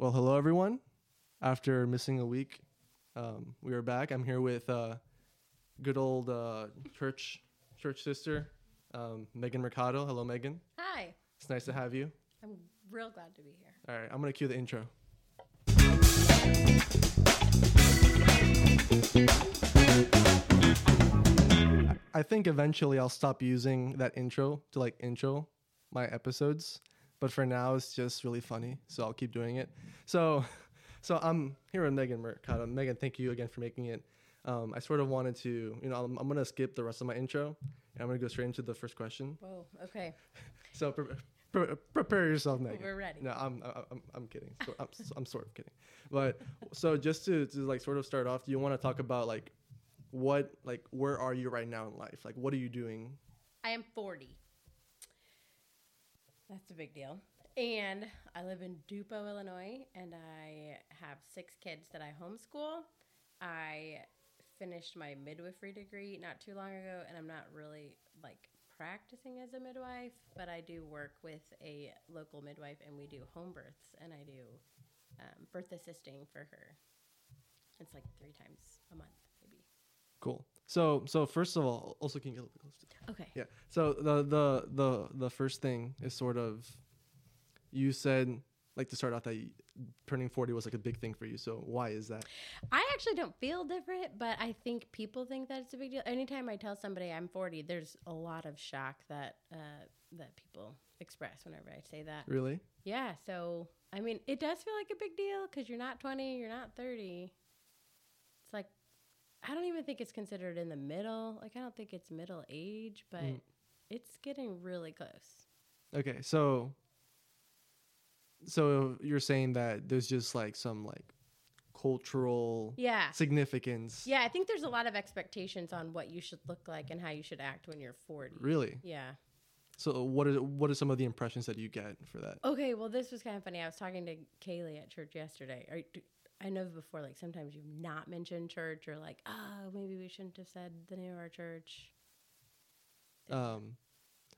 Well, hello everyone. After missing a week, um, we are back. I'm here with uh, good old uh, church church sister, um, Meghan Mercado. Hello, Meghan. Hi. It's nice to have you. I'm real glad to be here. All right, I'm gonna cue the intro. I think eventually I'll stop using that intro to like intro my episodes, but for now it's just really funny, so I'll keep doing it. So, so I'm here with Meghan Mercado. Meghan, thank you again for making it. Um, I sort of wanted to, you know, I'm, I'm gonna skip the rest of my intro, and I'm gonna go straight into the first question. Whoa. Okay. So pre- pre- prepare yourself, Meghan. We're ready. No, I'm I'm I'm kidding. So, I'm I'm sort of kidding. But so just to, to like sort of start off, do you want to talk about like what like where are you right now in life? Like what are you doing? I am 40. That's a big deal. And I live in Dupo, Illinois, and I have six kids that I homeschool. I finished my midwifery degree not too long ago, and I'm not really like practicing as a midwife, but I do work with a local midwife, and we do home births, and I do um, birth assisting for her. It's like three times a month, maybe. Cool. So so first of all, also can you get a little bit closer? Okay. Yeah. So the the the the first thing is sort of you said like to start out that you- turning 40 was like a big thing for you. So why is that? I actually don't feel different, but I think people think that it's a big deal. Anytime I tell somebody I'm 40, there's a lot of shock that uh, that people express whenever I say that. Really? Yeah, so I mean, it does feel like a big deal because you're not 20, you're not 30. I don't even think it's considered in the middle. Like I don't think it's middle age, but Mm. it's getting really close. Okay. So so you're saying that there's just like some like cultural Yeah. significance. Yeah, I think there's a lot of expectations on what you should look like and how you should act when you're 40. Really? Yeah. So what are what are some of the impressions that you get for that? Okay, well, this was kind of funny. I was talking to Kaylee at church yesterday. Are, do- I know before, like sometimes you've not mentioned church, or like, oh, maybe we shouldn't have said the name of our church, Um,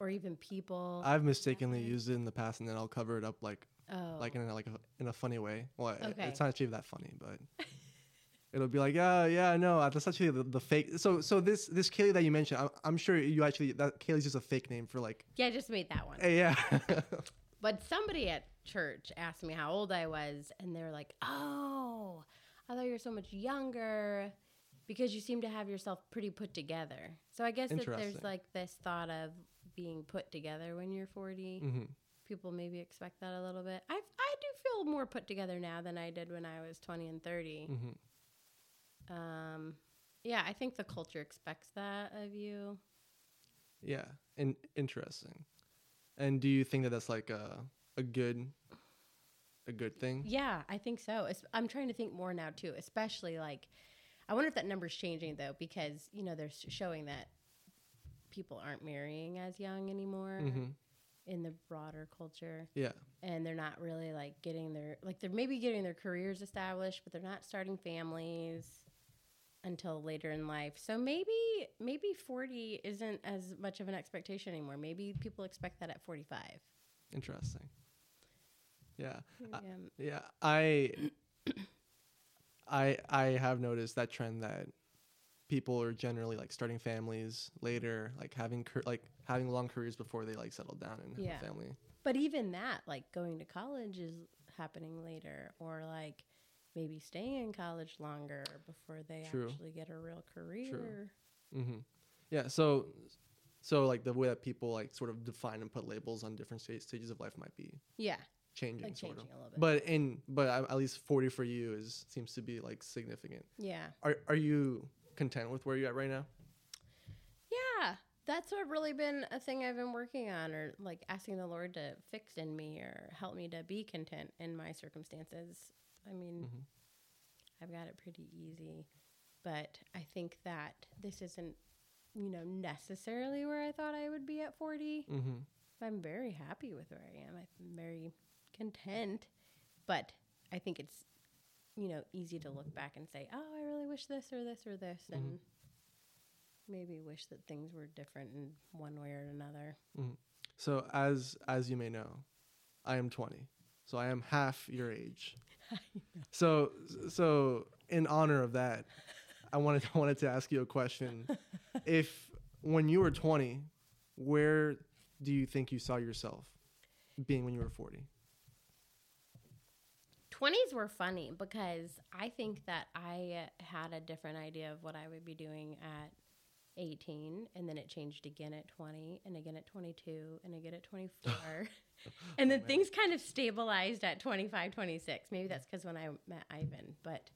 or even people. I've mistakenly Okay. used it in the past, and then I'll cover it up like oh, like in a, like a, in a funny way. Well, Okay. it's not actually that funny, but it'll be like, yeah, yeah, no, that's actually the, the fake. So so this this Kaylee that you mentioned, I'm, I'm sure you actually that Kaylee's just a fake name for like, yeah, I just made that one. hey, yeah, But somebody at church asked me how old I was, and they were like, "Oh, I thought you were so much younger." Because you seem to have yourself pretty put together. So I guess that there's like this thought of being put together when you're 40. hmm people maybe expect that a little bit. I I do feel more put together now than I did when I was 20 and 30. hmm Um yeah, I think the culture expects that of you. yeah, and interesting. And do you think that that's like a a good a good thing? Yeah, I think so. I'm trying to think more now too, especially like I wonder if that number's changing though because, you know, they're showing that people aren't marrying as young anymore hmm in the broader culture Yeah. and they're not really like getting their like they're maybe getting their careers established but they're not starting families until later in life so maybe maybe 40 isn't as much of an expectation anymore maybe people expect that at 45 Interesting. Yeah. I- um, Yeah, I I I have noticed that trend that people are generally like starting families later, like having car- like having long careers before they like settle down and have Yeah. a family. but even that like going to college is happening later or like maybe staying in college longer before they True. actually get a real career hmm Yeah, so so like the way that people like sort of define and put labels on different sta- stages of life might be yeah changing, like sort changing of. a little bit But in but at at least forty for you is seems to be like significant. yeah Are are you content with where you're at right now? Yeah, that's what really been a thing I've been working on, or like asking the Lord to fix in me or help me to be content in my circumstances. I mean, Mhm. I've got it pretty easy, but I think that this isn't, you know, necessarily where I thought I would be at 40. Mm-hmm. I'm very happy with where I am. I'm very content, but I think it's, you know, easy to look back and say, oh, I really wish this or this or this, Mhm. and maybe wish that things were different in one way or another. So as as you may know, I am 20. So I am half your age. So so in honor of that, I wanted I wanted to ask you a question. if when you were 20, where do you think you saw yourself being when you were 40? 20s were funny because I think that I had a different idea of what I would be doing at 18 and then it changed again at 20 and again at 22 and again at 24 and then things kind of stabilized at 25 26 maybe that's because when i met ivan but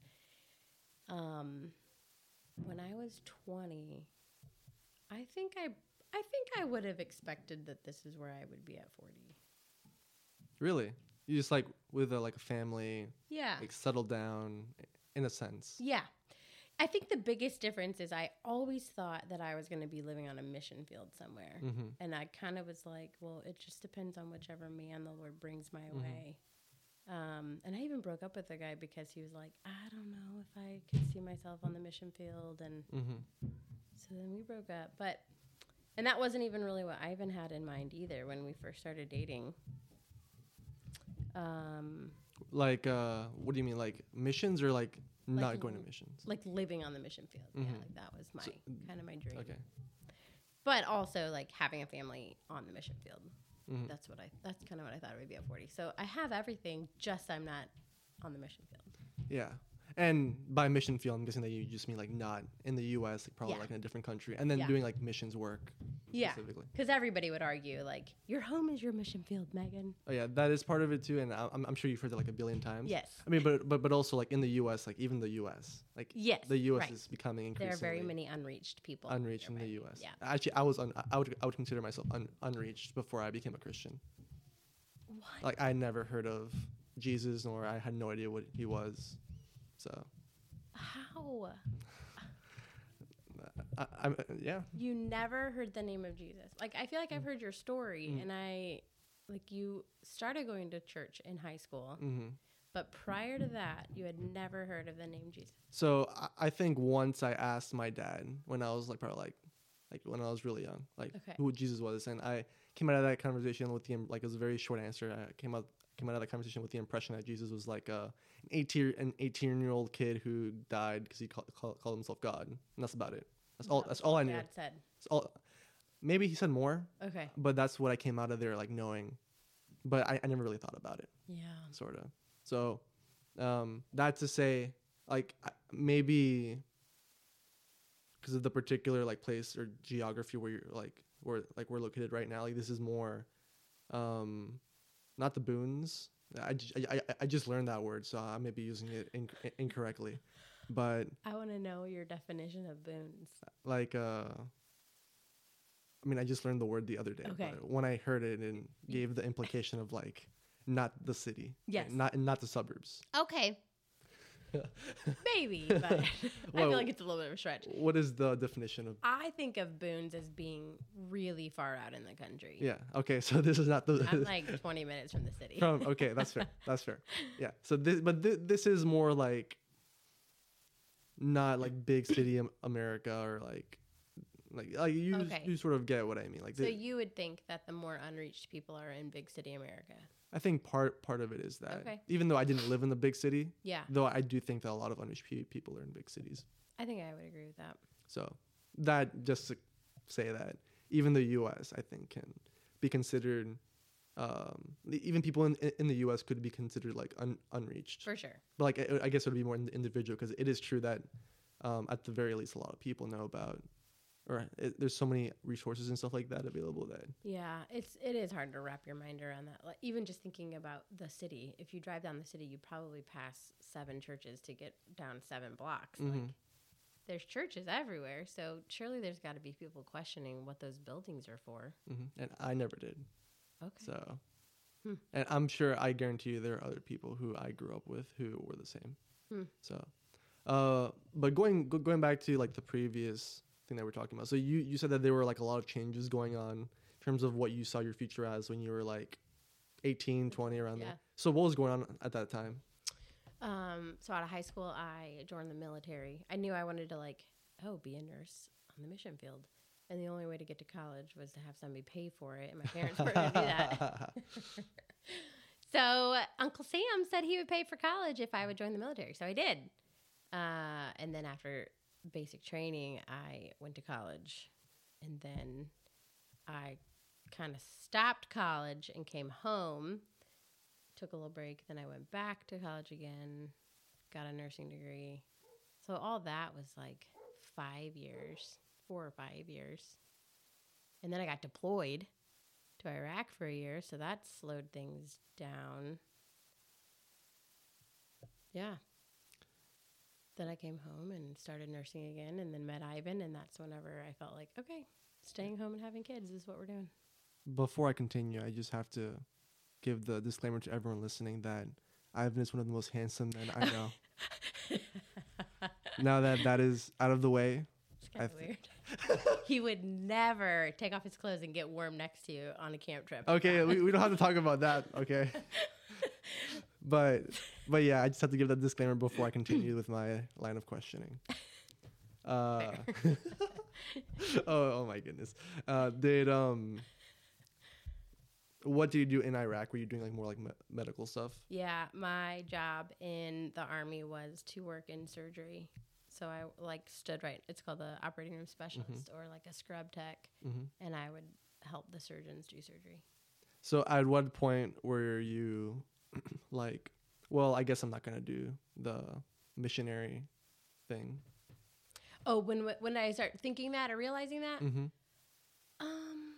um when i was 20 i think i i think i would have expected that this is where i would be at 40 Really? You just like with a, like a family, yeah. like settled down in a sense. yeah i think the biggest difference is i always thought that i was going to be living on a mission field somewhere hmm And I kind of was like, well, it just depends on whichever man the Lord brings my Mhm. way. Um, and I even broke up with the guy because he was like, I don't know if I could see myself on the mission field. And hmm so then we broke up. But, and that wasn't even really what Ivan had in mind either when we first started dating. Um, Like, uh, what do you mean? Like missions or like not Like going to missions? like living on the mission field. Yeah, Mhm. like that was my So- kind of my dream. Okay. But also like having a family on the mission field. Mhm. That's what I. That's kind of what I thought it would be at forty. So I have everything, just I'm not on the mission field. Yeah. And by mission field, I'm guessing that you just mean like not in the U.S., like probably Yeah. like in a different country, and then Yeah. doing like missions work Yeah, because everybody would argue like your home is your mission field, Meghan. Oh yeah, that is part of it too, and I'm, I'm sure you've heard that like a billion times. Yes. I mean, but but but also like in the U.S., like even the U.S., like Yes. the U.S. right. is becoming increasingly. There are very many unreached people. unreached in the. U.S. Yeah. Actually, I was un- I would I would consider myself un- unreached before I became a Christian. What? Like I never heard of Jesus, nor I had no idea what he was. So How? I, I yeah. You never heard the name of Jesus. Like I feel like I've heard your story, Mm. and I like you started going to church in high school, hmm but prior to that, you had never heard of the name Jesus. So I, I think once I asked my dad when I was like probably like like when I was really young, like Okay. who Jesus was, and I came out of that conversation with the like it was a very short answer. I came out came out of that conversation with the impression that Jesus was like a an eighteen an eighteen year old kid who died because he called, called, called himself God, and that's about it. That's all. That That's all I knew. Dad said. That's all. Maybe he said more, Okay. but that's what I came out of there like knowing. But I, I never really thought about it Yeah. sort of. So, um, that to say, like maybe because of the particular like place or geography where you're like where like we're located right now, like this is more, um, not the boons. I, I, I just learned that word, so I may be using it inc- incorrectly, but I want to know your definition of boons. like uh. I mean, I just learned the word the other day. Okay. But when I heard it, and gave the implication of like not the city, like, Yes. not not the suburbs. Okay. Maybe, but I feel like it's a little bit of a stretch. What is the definition of? I think of boons as being really far out in the country. Yeah. Okay. So this is not the. I'm like 20 minutes from the city. from okay, that's fair. That's fair. Yeah. So this, but thi- this is more like. Not like big city America or like, like like you Okay. you sort of get what I mean. Like so you would think that the more unreached people are in big city America. I think part part of it is that Okay. even though I didn't live in the big city, Yeah, though I do think that a lot of unreached people are in big cities. I think I would agree with that. So that just to say that even the U.S. I think can be considered. Um, even people in in the U.S. could be considered like un, unreached. For sure. But like I, I guess it would be more individual because it is true that um, at the very least a lot of people know about, or it, there's so many resources and stuff like that available that Yeah, it's it is hard to wrap your mind around that. Like even just thinking about the city, if you drive down the city, you probably pass seven churches to get down seven blocks. Like Mhm. there's churches everywhere, so surely there's got to be people questioning what those buildings are for. hmm and I never did. Okay. So, Hmm. and I'm sure I guarantee you there are other people who I grew up with who were the same. Hmm. So, uh, but going go, going back to like the previous thing that we're talking about. So you you said that there were like a lot of changes going on in terms of what you saw your future as when you were like 18, 20 around Yeah. there. So what was going on at that time? Um, so out of high school, I joined the military. I knew I wanted to like, oh, be a nurse on the mission field, and the only way to get to college was to have somebody pay for it, and my parents weren't going to do that. So Uncle Sam said he would pay for college if I would join the military. So I did. Uh, and then after basic training, I went to college. And then I kind of stopped college and came home, took a little break. Then I went back to college again, got a nursing degree. So all that was like five years, four or five years. And then I got deployed to Iraq for a year, so that slowed things down. Yeah. Then I came home and started nursing again and then met Ivan and that's whenever I felt like, okay, staying home and having kids is what we're doing. Before I continue, I just have to give the disclaimer to everyone listening that Ivan is one of the most handsome men I know. now that that is out of the way, It's kind of th- weird. he would never take off his clothes and get warm next to you on a camp trip. okay, we, we don't have to talk about that. Okay, but but yeah, I just have to give that disclaimer before I continue with my line of questioning. Uh, oh, oh my goodness. Uh, did um, what did you do in Iraq? Were you doing like more like me- medical stuff? Yeah, my job in the army was to work in surgery. So I like stood right. It's called the operating room specialist or like a scrub tech, hmm and I would help the surgeons do surgery. So at what point were you like, well, I guess I'm not gonna do the missionary thing. Oh, when when I start thinking that or realizing that, Mm-hmm. um,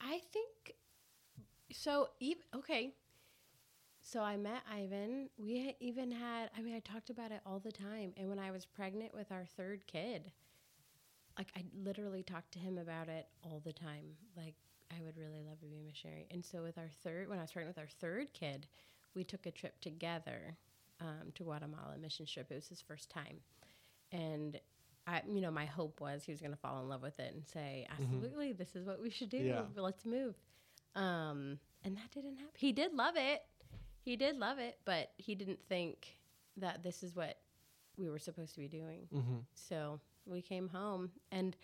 I think so. Even okay. So I met Ivan. We even had. I mean, I talked about it all the time. And when I was pregnant with our third kid, like I literally talked to him about it all the time. Like I would really love to be a missionary. And so with our third, when I was pregnant with our third kid, we took a trip together um, to Guatemala, mission trip. It was his first time, and I, you know, my hope was he was going to fall in love with it and say, "Absolutely, this is what we should do. Yeah. Let's move." Um, and that didn't happen. He did love it. He did love it, but he didn't think that this is what we were supposed to be doing. Mm-hmm. So we came home, and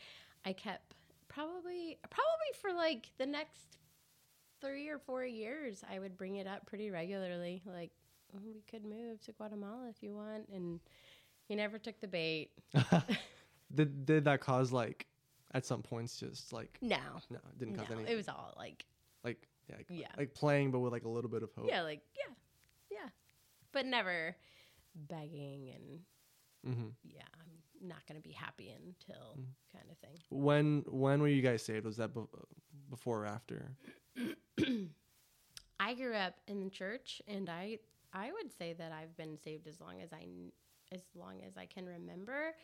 I kept probably probably for like the next three or four years, I would bring it up pretty regularly. Like "Oh, we could move to Guatemala if you want, and he never took the bait. did did that cause like at some points just like No, no, it didn't no, cause any it was all like like yeah, like, yeah, like playing but with like a little bit of hope. yeah, like yeah, yeah, but never begging and Mm-hmm. yeah, I'm not gonna be happy until Mm. kind of thing. When when were you guys saved? Was that be- before or after? I grew up in the church, and I I would say that I've been saved as long as I as long as I can remember.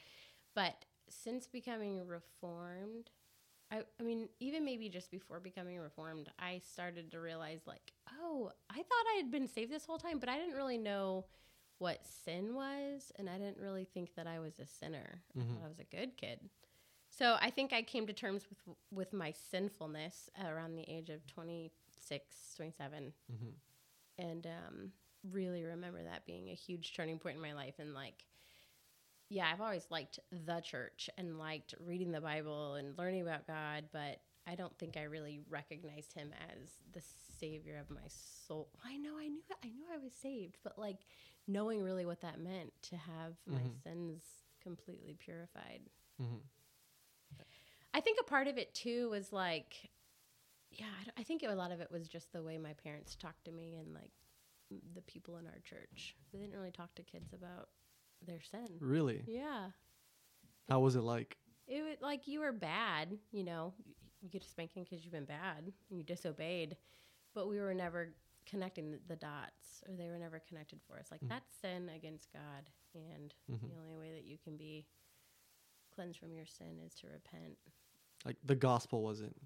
But since becoming reformed, I I mean even maybe just before becoming reformed, I started to realize like, oh, I thought I had been saved this whole time, but I didn't really know what sin was, and I didn't really think that I was a sinner. I Mhm. thought I was a good kid. So I think I came to terms with with my sinfulness around the age of 26, 27 Mm-hmm. and um, really remember that being a huge turning point in my life. And like, yeah, I've always liked the church and liked reading the Bible and learning about God, but I don't think I really recognized Him as the Savior of my soul. I know, I knew, I knew I was saved, but like knowing really what that meant to have my Mhm. sins completely purified. Mm-hmm. I think a part of it too was like, yeah, I, I think a lot of it was just the way my parents talked to me and like the people in our church. They didn't really talk to kids about their sin. Really? Yeah, How was it like? it was like you were bad. You know, you get a spanking because you've been bad and you disobeyed, but we were never connecting the, the dots, or they were never connected for us. Like Mhm. that's sin against God, and Mhm. the only way that you can be cleansed from your sin is to repent. Like the gospel wasn't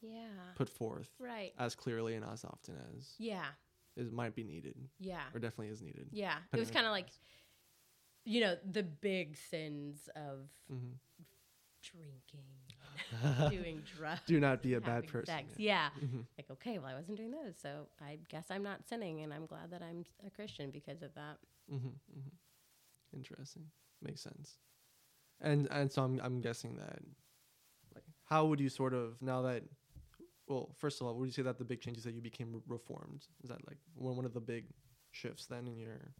Yeah. put forth Right. as clearly and as often as Yeah. it might be needed, Yeah. or definitely is needed. Yeah. It was kind of like, you know, the big sins of Mm-hmm. drinking, doing drugs. Do not be a bad person. sex. Yeah. Mm-hmm. Like, okay, well, I wasn't doing those. So I guess I'm not sinning. And I'm glad that I'm a Christian because of that. Mm-hmm. Mm-hmm. Interesting. Makes sense. And and so I'm I'm guessing that like how would you sort of now that well, first of all, would you say that the big change is that you became re- reformed? Is that like one one of the big shifts then in your?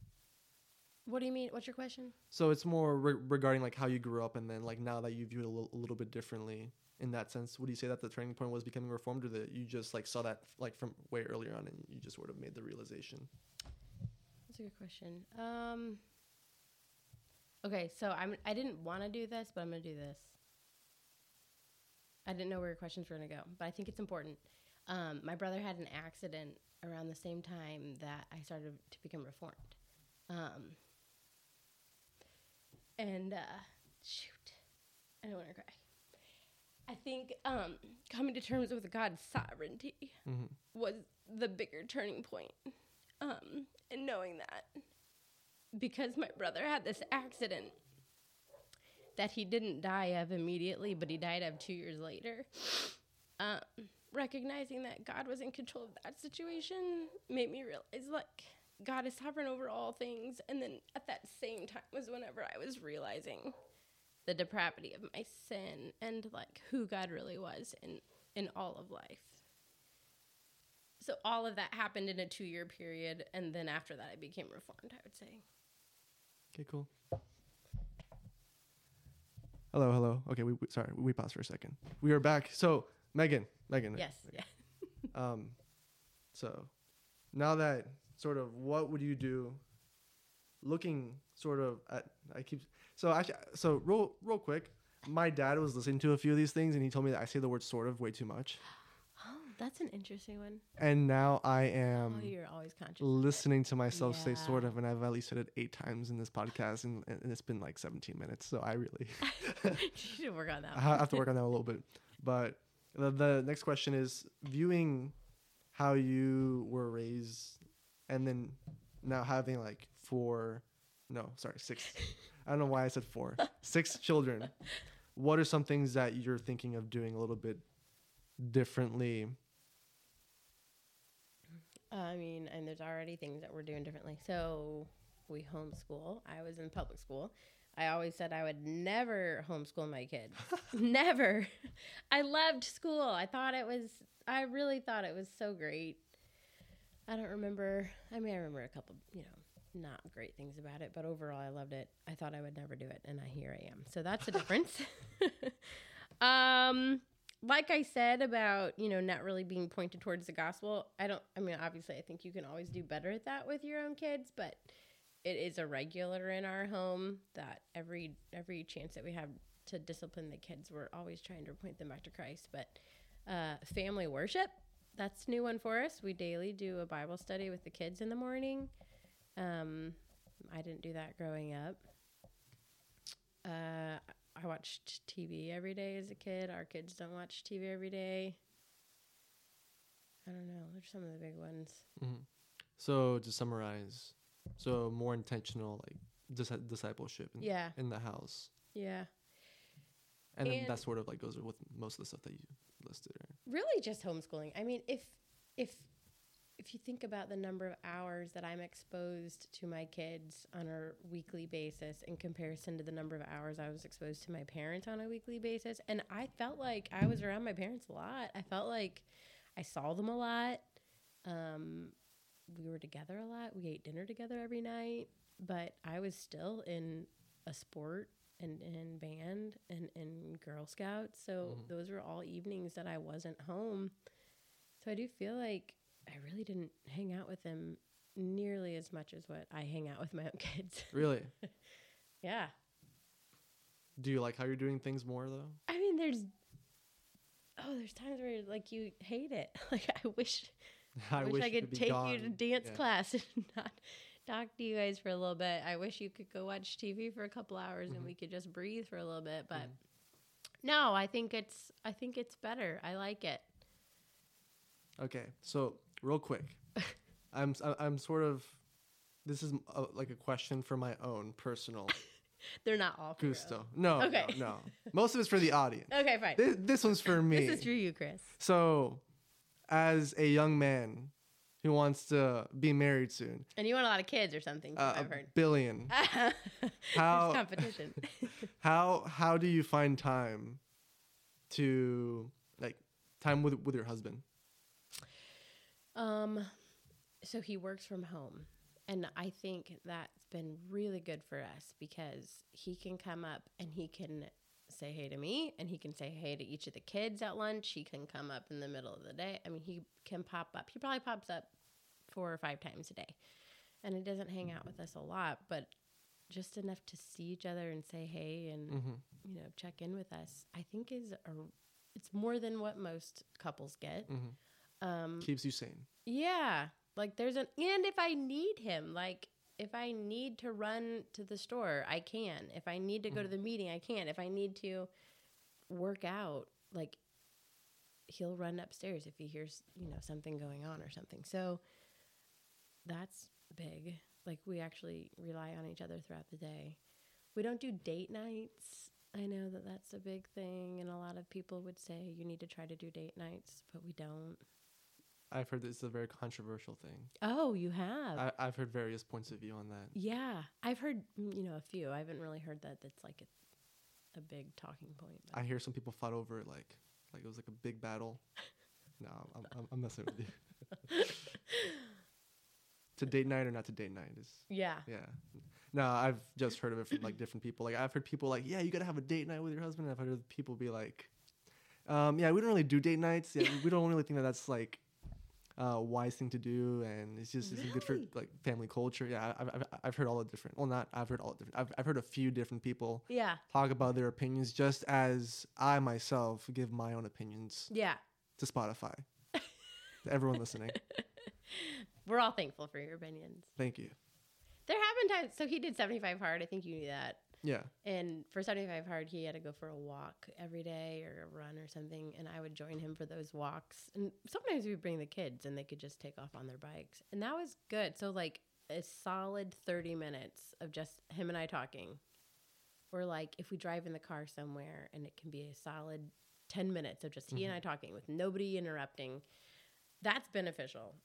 What do you mean? What's your question? So it's more re- regarding like how you grew up and then like now that you view it a little, little bit differently in that sense. Would you say that the turning point was becoming reformed, or that you just like saw that like from way earlier on and you just sort of made the realization? That's a good question. Um, okay, so I'm I didn't want to do this, but I'm gonna do this. I didn't know where your questions were gonna go, but I think it's important. Um, my brother had an accident around the same time that I started to become reformed. Um, and uh, shoot, I don't want to cry. I think um, coming to terms with God's sovereignty Mm-hmm. was the bigger turning point. Um, and knowing that because my brother had this accident that he didn't die of immediately, but he died of two years later. Um, recognizing that God was in control of that situation made me realize like God is sovereign over all things. And then at that same time was whenever I was realizing the depravity of my sin and like who God really was in in all of life. So all of that happened in a 2-year period and then after that I became reformed, I would say. Okay, cool. Hello, hello. Okay, we, we sorry, we paused for a second. We are back. So, Meghan, Meghan. Yes, yeah. Um, so now that sort of what would you do? Looking sort of at I keep so actually so real real quick. My dad was listening to a few of these things and he told me that I say the word sort of way too much. Oh, that's an interesting one. And now I am oh, you're always conscious. listening to myself say sort of, and I've at least said it eight times in this podcast, and, and it's been like 17 minutes. So I really you should work on that. I have to work on that a little bit. But the, the next question is viewing how you were raised, and then now having like four, no, sorry, six. I don't know why I said four. Six children. What are some things that you're thinking of doing a little bit differently? Uh, I mean, and there's already things that we're doing differently. So we homeschool. I was in public school. I always said I would never homeschool my kids. never. I loved school. I thought it was, I really thought it was so great. I don't remember, I mean, I remember a couple, you know, not great things about it, but overall I loved it. I thought I would never do it, and I here I am. So that's the difference. um, like I said about, you know, not really being pointed towards the gospel, I don't, I mean, obviously, I think you can always do better at that with your own kids, but it is a regular in our home that every every chance that we have to discipline the kids, we're always trying to point them back to Christ. But uh, family worship, that's a new one for us. We daily do a Bible study with the kids in the morning. Um, I didn't do that growing up. Uh, I watched TV every day as a kid. Our kids don't watch TV every day. I don't know. There's some of the big ones. Mhm. So to summarize, so more intentional like dis- discipleship in, Yeah. in the house, Yeah. and, then And- that sort of like goes with most of the stuff that you listed. Really just homeschooling. I mean, if if if you think about the number of hours that I'm exposed to my kids on a weekly basis in comparison to the number of hours I was exposed to my parents on a weekly basis, and I felt like I was around my parents a lot. I felt like I saw them a lot. Um, we were together a lot. We ate dinner together every night, but I was still in a sport and in band and in Girl Scouts. So Mhm. those were all evenings that I wasn't home. So I do feel like I really didn't hang out with them nearly as much as what I hang out with my own kids. Really? yeah. Do you like how you're doing things more though? I mean, there's oh, there's times where like you hate it. Like I wish I, wish, I could take you to dance Yeah. class and not talk to you guys for a little bit. I wish you could go watch TV for a couple hours and Mhm. we could just breathe for a little bit. But Mhm. no, I think it's I think it's better. I like it. Okay, so real quick, I'm I'm sort of this is a, like a question for my own personal They're not all gusto. No, Okay. no, no. Most of it's for the audience. Okay, fine. This, this one's for me. This is for you, Chris. So, as a young man who wants to be married soon, And you want a lot of kids or something, uh, I've a heard. billion. How How- competition. How how do you find time to like time with with your husband? Um, so he works from home, and I think that's been really good for us because he can come up and he can say hey to me, and he can say hey to each of the kids at lunch. He can come up in the middle of the day. I mean, he can pop up. He probably pops up four or five times a day, and it doesn't hang out with us a lot, but just enough to see each other and say hey and Mm-hmm. you know check in with us. I think is a it's more than what most couples get. Mm-hmm. Um, Keeps you sane. yeah. Like there's an and if I need him, like if I need to run to the store, I can. If I need to go to the meeting, I can. If I need to work out, like he'll run upstairs if he hears, you know, something going on or something. So that's big. Like we actually rely on each other throughout the day. We don't do date nights. I know that that's a big thing and a lot of people would say you need to try to do date nights, but we don't. I've heard this is a very controversial thing. Oh, you have. I, I've heard various points of view on that. yeah, I've heard mm, you know a few. I haven't really heard that. That's like a, a big talking point. but- I hear some people fought over it like like it was like a big battle. No, I'm, I'm, I'm messing with you. to date night or not to date night is yeah, yeah. No, I've just heard of it from like different people. Like I've heard people like, yeah, you gotta have a date night with your husband. And I've heard people be like, um, yeah, we don't really do date nights. Yeah, we don't really think that that's like a wise thing to do, and it's just isn't good for like family culture. Yeah, I've, I've, I've heard all the different. Well, not I've heard all the different. I've, I've heard a few different people yeah, talk about their opinions, just as I myself give my own opinions yeah. to Spotify. to everyone listening, We're all thankful for your opinions. thank you. There have been times. So he did seventy five hard. I think you knew that. Yeah, And for 75 hard, he had to go for a walk every day or a run or something. And I would join him for those walks. And sometimes we would bring the kids and they could just take off on their bikes. And that was good. So, like, a solid 30 minutes of just him and I talking. Or, like, if we drive in the car somewhere and it can be a solid 10 minutes of just he and mm-hmm. I talking with nobody interrupting, that's beneficial.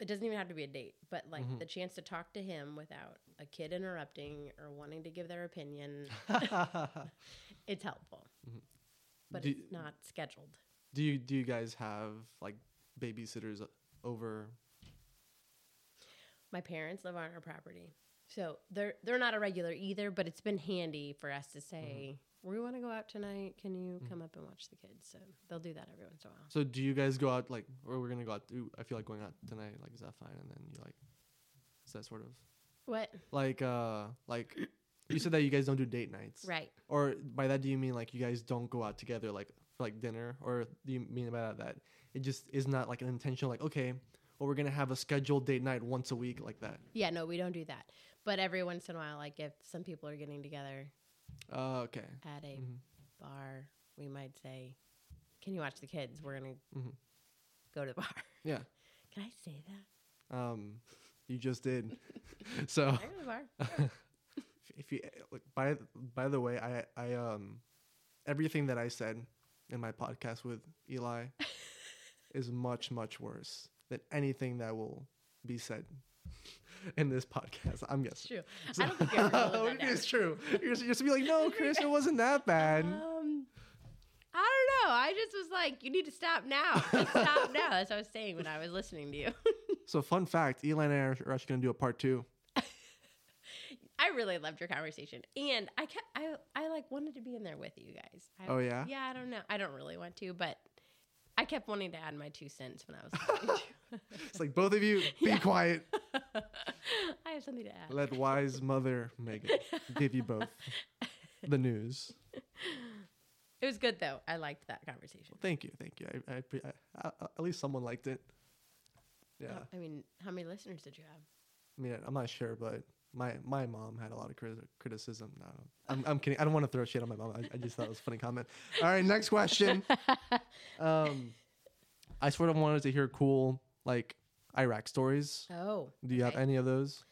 It doesn't even have to be a date, but like Mhm. the chance to talk to him without a kid interrupting or wanting to give their opinion it's helpful Mhm. but Do- it's not scheduled do you do you guys have like babysitters over? my parents live on our property so they're they're not a regular either but it's been handy for us to say we want to go out tonight can you come up and watch the kids so they'll do that every once in a while So do you guys go out like, or we're gonna go out? Ooh, I feel like going out tonight. Like, is that fine? And then you like, is that sort of what like, uh, like you said that you guys don't do date nights, right Or by that, do you mean like you guys don't go out together like for like dinner, or do you mean by that that it just is not like an intentional like okay, well we're gonna have a scheduled date night once a week like that? yeah no we don't do that but every once in a while like if some people are getting together Uh, okay. at a Mhm. bar we might say can you watch the kids we're gonna Mhm. go to the bar Yeah. can i say that Um, you just did. so. I go to the bar if you like by by the way i i um everything that i said in my podcast with eli is much much worse than anything that will be said in this podcast i'm guessing. it's true i don't think you ever wrote What that if it's true you're just, you're just be like no chris it wasn't that bad Um, I don't know. I just was like, you need to stop now. Just stop now. That's what I was saying when I was listening to you. so fun fact eli and i are, actually going to do a part two I really loved your conversation, and I kept, I, I like wanted to be in there with you guys. I, oh yeah Yeah, I don't know. I don't really want to, but kept wanting to add my two cents when I was listening to you. it's like both of you be Yeah. quiet I have something to add. let wise mother meghan give you both the news It was good though. I liked that conversation. Thank you, thank you. I, I, I, I at least someone liked it. Yeah, I mean, how many listeners did you have? I mean, I'm not sure, but my my mom had a lot of criti- criticism. No, I'm, I'm kidding. I don't want to throw shit on my mom. I, I just thought it was a funny comment. All right, next question. Um, I sort of wanted to hear cool like Iraq stories. Oh, Do you have any of those?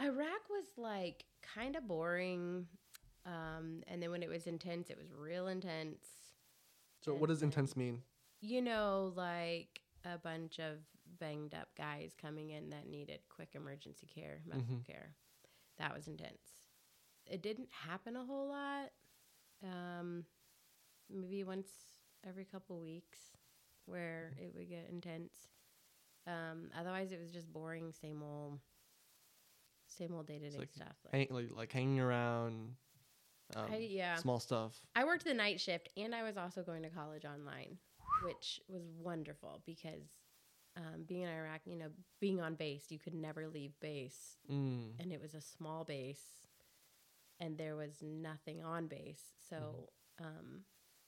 Iraq was like kind of boring. Um, and then when it was intense, it was real intense. So, what does intense mean? You know, like a bunch of banged up guys coming in that needed quick emergency care, medical Mhm. care. That was intense. It didn't happen a whole lot. Um, maybe once every couple weeks where it would get intense. Um, otherwise, it was just boring, same old, same old day to day stuff. Like, Hang, like, like hanging around. Um, I, yeah, Small stuff. I worked the night shift, and I was also going to college online, which was wonderful because um, being in Iraq, you know, being on base, you could never leave base, Mm. and it was a small base, and there was nothing on base, so um,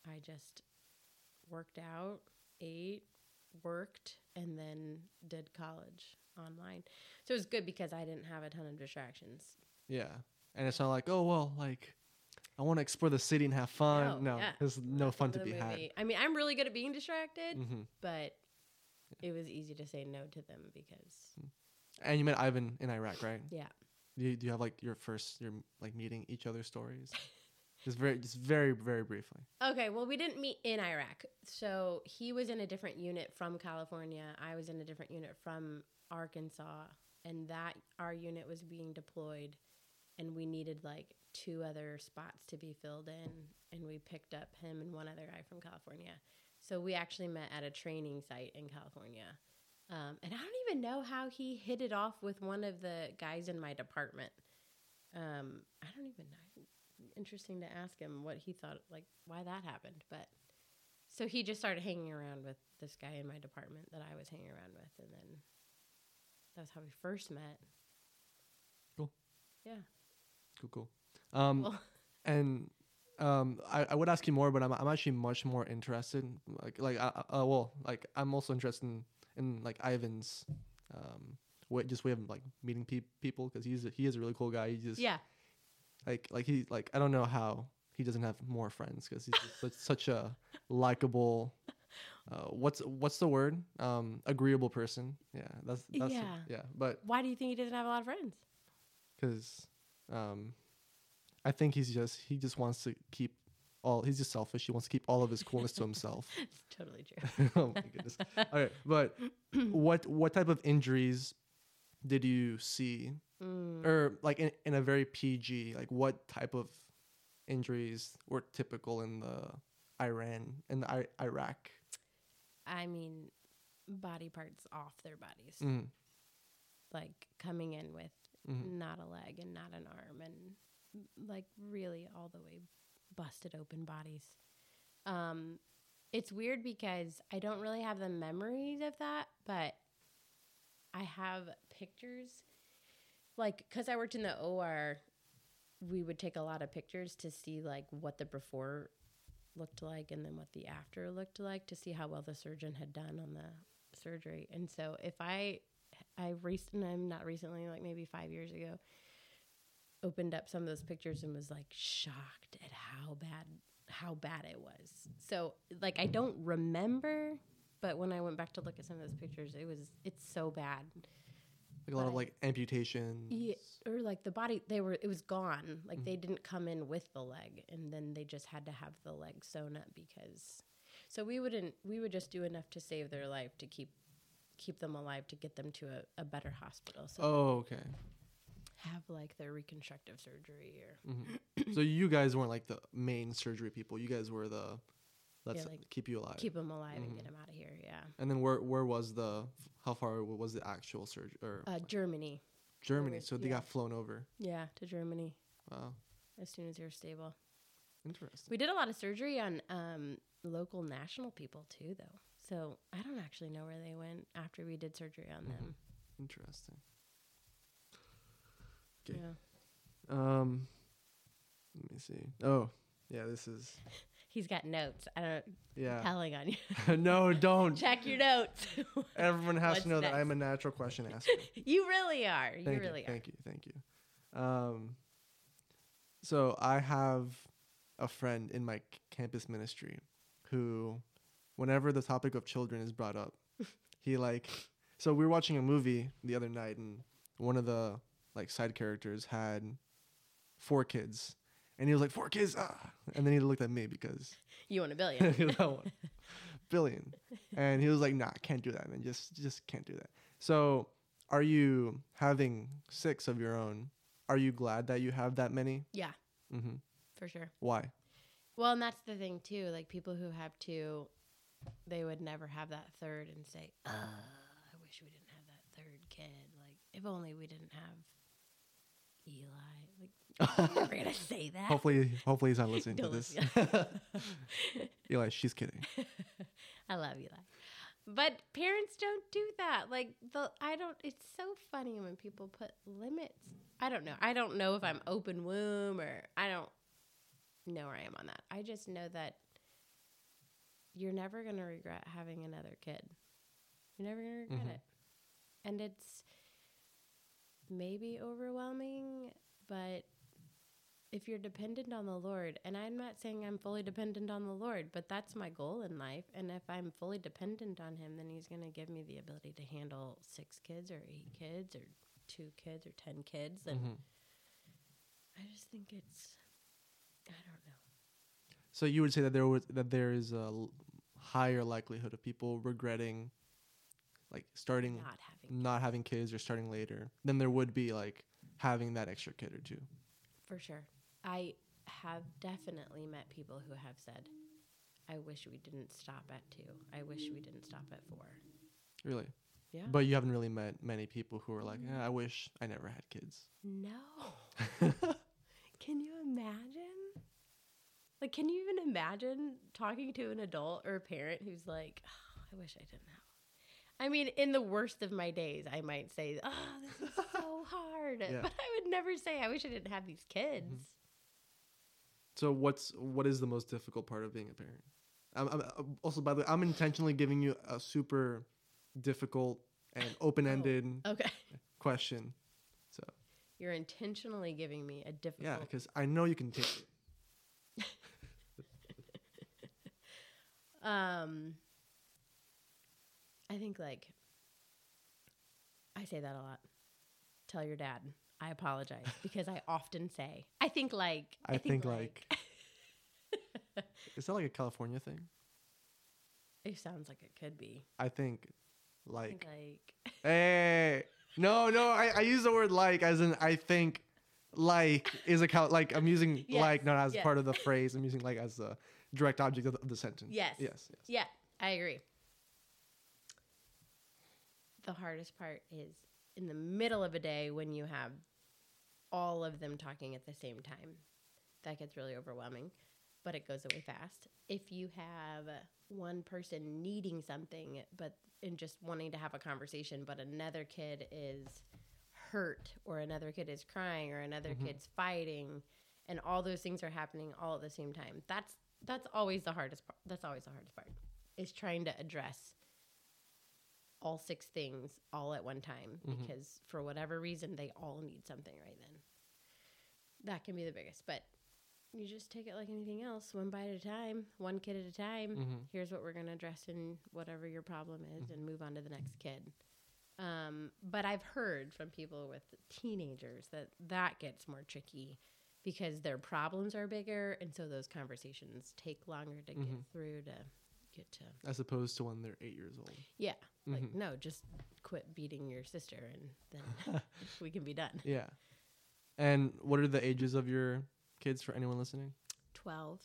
I just worked out, ate, worked, and then did college online. So it was good because I didn't have a ton of distractions. Yeah. And it's not like, oh, well, like, I want to explore the city and have fun. No, No, yeah. there's no fun to be had. I mean, I'm really good at being distracted, hmm but it was easy to say no to them because And you met Ivan in Iraq, right? yeah. Do you, do you have like your first, your like meeting each other's stories? just very, just very, very briefly. Okay, well, we didn't meet in Iraq. So he was in a different unit from California. I was in a different unit from Arkansas, and that our unit was being deployed, and we needed like two other spots to be filled in, and we picked up him and one other guy from California. So we actually met at a training site in California. Um, and I don't even know how he hit it off with one of the guys in my department. Um, I don't even know. Interesting to ask him what he thought, like why that happened. But so he just started hanging around with this guy in my department that I was hanging around with, and then that was how we first met. Cool. Yeah. Cool, cool. Um, Well, and um, I, I would ask you more, but I'm, I'm actually much more interested. Like, like, uh, uh, well, like I'm also interested in, in like Ivan's, um, way, just way of like meeting pe- people because he's a, he is a really cool guy. He just yeah. like like he like I don't know how he doesn't have more friends because he's such, such a likable. Uh, what's what's the word? Um, agreeable person. Yeah, that's that's Yeah. yeah. But Why do you think he doesn't have a lot of friends? because um, I think he's just he just wants to keep all. He's just selfish. He wants to keep all of his coolness to himself. it's totally true. oh my goodness. All right, but what what type of injuries did you see, Mm. or like in, in a very PG? Like what type of injuries were typical in the Iran in the I- Iraq? I mean, body parts off their bodies, Mm, like coming in with mm, not a leg and not an arm and like really all the way busted open bodies. Um it's weird because I don't really have the memories of that, but I have pictures like cuz I worked in the OR we would take a lot of pictures to see like what the before looked like and then what the after looked like to see how well the surgeon had done on the surgery. And so if I I recently, I'm not recently, like maybe five years ago, opened up some of those pictures and was like shocked at how bad how bad it was. So like I don't remember, but when I went back to look at some of those pictures, it was it's so bad. like a lot of like amputations. Yeah, or like the body they were it was gone. Like they mm-hmm. didn't come in with the leg and then they just had to have the leg sewn up because so we wouldn't we would just do enough to save their life to keep keep them alive to get them to a, a better hospital. So Oh, okay. Have like their reconstructive surgery or hmm so you guys weren't like the main surgery people. You guys were the let's Yeah, like, keep you alive. keep them alive and Mhm. get them out of here. Yeah. and then where where was the how far was the actual surgery or Uh, Germany. Germany? So they yeah. got flown over. Yeah, to Germany Wow, as soon as they were stable. interesting. We did a lot of surgery on um, local national people too, though. So I don't actually know where they went after we did surgery on them. Interesting. Okay. Yeah. Um, let me see. Oh, yeah, this is He's got notes. I don't yeah. telling on you. no, don't. Check your notes. Everyone has What's to know that? I'm a natural question asker. you really are. You Thank really you, are. thank you, thank you. Um, so I have a friend in my c- campus ministry who, whenever the topic of children is brought up, he like. So we were watching a movie the other night, and one of the like side characters had four kids, and he was like four kids, ah! and then he looked at me because You want a billion. he was like, billion, and he was like, "Nah, can't do that, man. Just just can't do that." So, are you having six of your own? Are you glad that you have that many? yeah, Mm-hmm. for sure. Why? Well, and that's the thing too. Like people who have two, they would never have that third and say, "Uh, I wish we didn't have that third kid. Like if only we didn't have Eli." Like never gonna say that. hopefully, hopefully he's not listening to this. Eli, she's kidding. I love Eli. But parents don't do that. Like the I don't it's so funny when people put limits. I don't know. I don't know if I'm open womb or I don't know where I am on that. I just know that you're never going to regret having another kid. You're never to regret Mhm. it. And it's maybe overwhelming, but if you're dependent on the Lord, and I'm not saying I'm fully dependent on the Lord, but that's my goal in life. And if I'm fully dependent on Him, then He's going to give me the ability to handle six kids or eight kids or two kids or 10 kids. And Mhm. I just think it's, I don't know. So you would say that there was that there is a l- higher likelihood of people regretting, like starting Not having, not having kids or starting later than there would be like having that extra kid or two. for sure. I have definitely met people who have said, I wish we didn't stop at two. I wish we didn't stop at four. Really. Yeah. But you haven't really met many people who are like, mm. "Yeah, I wish I never had kids. No. can you imagine? Like, can you even imagine talking to an adult or a parent who's like, "Oh, I wish I didn't have. I mean, in the worst of my days, I might say, oh, this is so hard. Yeah. But I would never say, I wish I didn't have these kids. Mm-hmm. So what's what is the most difficult part of being a parent? I'm, I'm, I'm- also, by the way, I'm intentionally giving you a super difficult and oh, open-ended Okay. question. So You're intentionally giving me a difficult. yeah, because I know you can take it. Um, I think like I say that a lot. Tell your dad. I apologize because I often say. I think like. I, think, like. is that like a California thing? it sounds like it could be. I think I like think like. hey no no I, I use the word like as in I think like is a cal- like I'm using Yes, like not as yes. part of the phrase I'm using like as a direct object of the, of the sentence. Yes. Yes. Yes. Yeah, I agree. The hardest part is in the middle of a day when you have all of them talking at the same time. That gets really overwhelming, but it goes away fast. If you have one person needing something but and just wanting to have a conversation but another kid is hurt or another kid is crying or another Mhm. kid's fighting and all those things are happening all at the same time. That's that's always the hardest part. That's always the hardest part is trying to address all six things all at one time Mhm. because for whatever reason they all need something right then. That can be the biggest, but you just take it like anything else, one bite at a time, one kid at a time. hmm Here's what we're going to address in whatever your problem is and move on to the next kid. Um, but I've heard from people with teenagers that that gets more tricky because their problems are bigger and so those conversations take longer to get Mhm. through to get to As opposed to when they're eight years old. yeah like Mhm. no just quit beating your sister and then we can be done Yeah. And what are the ages of your kids for anyone listening? 12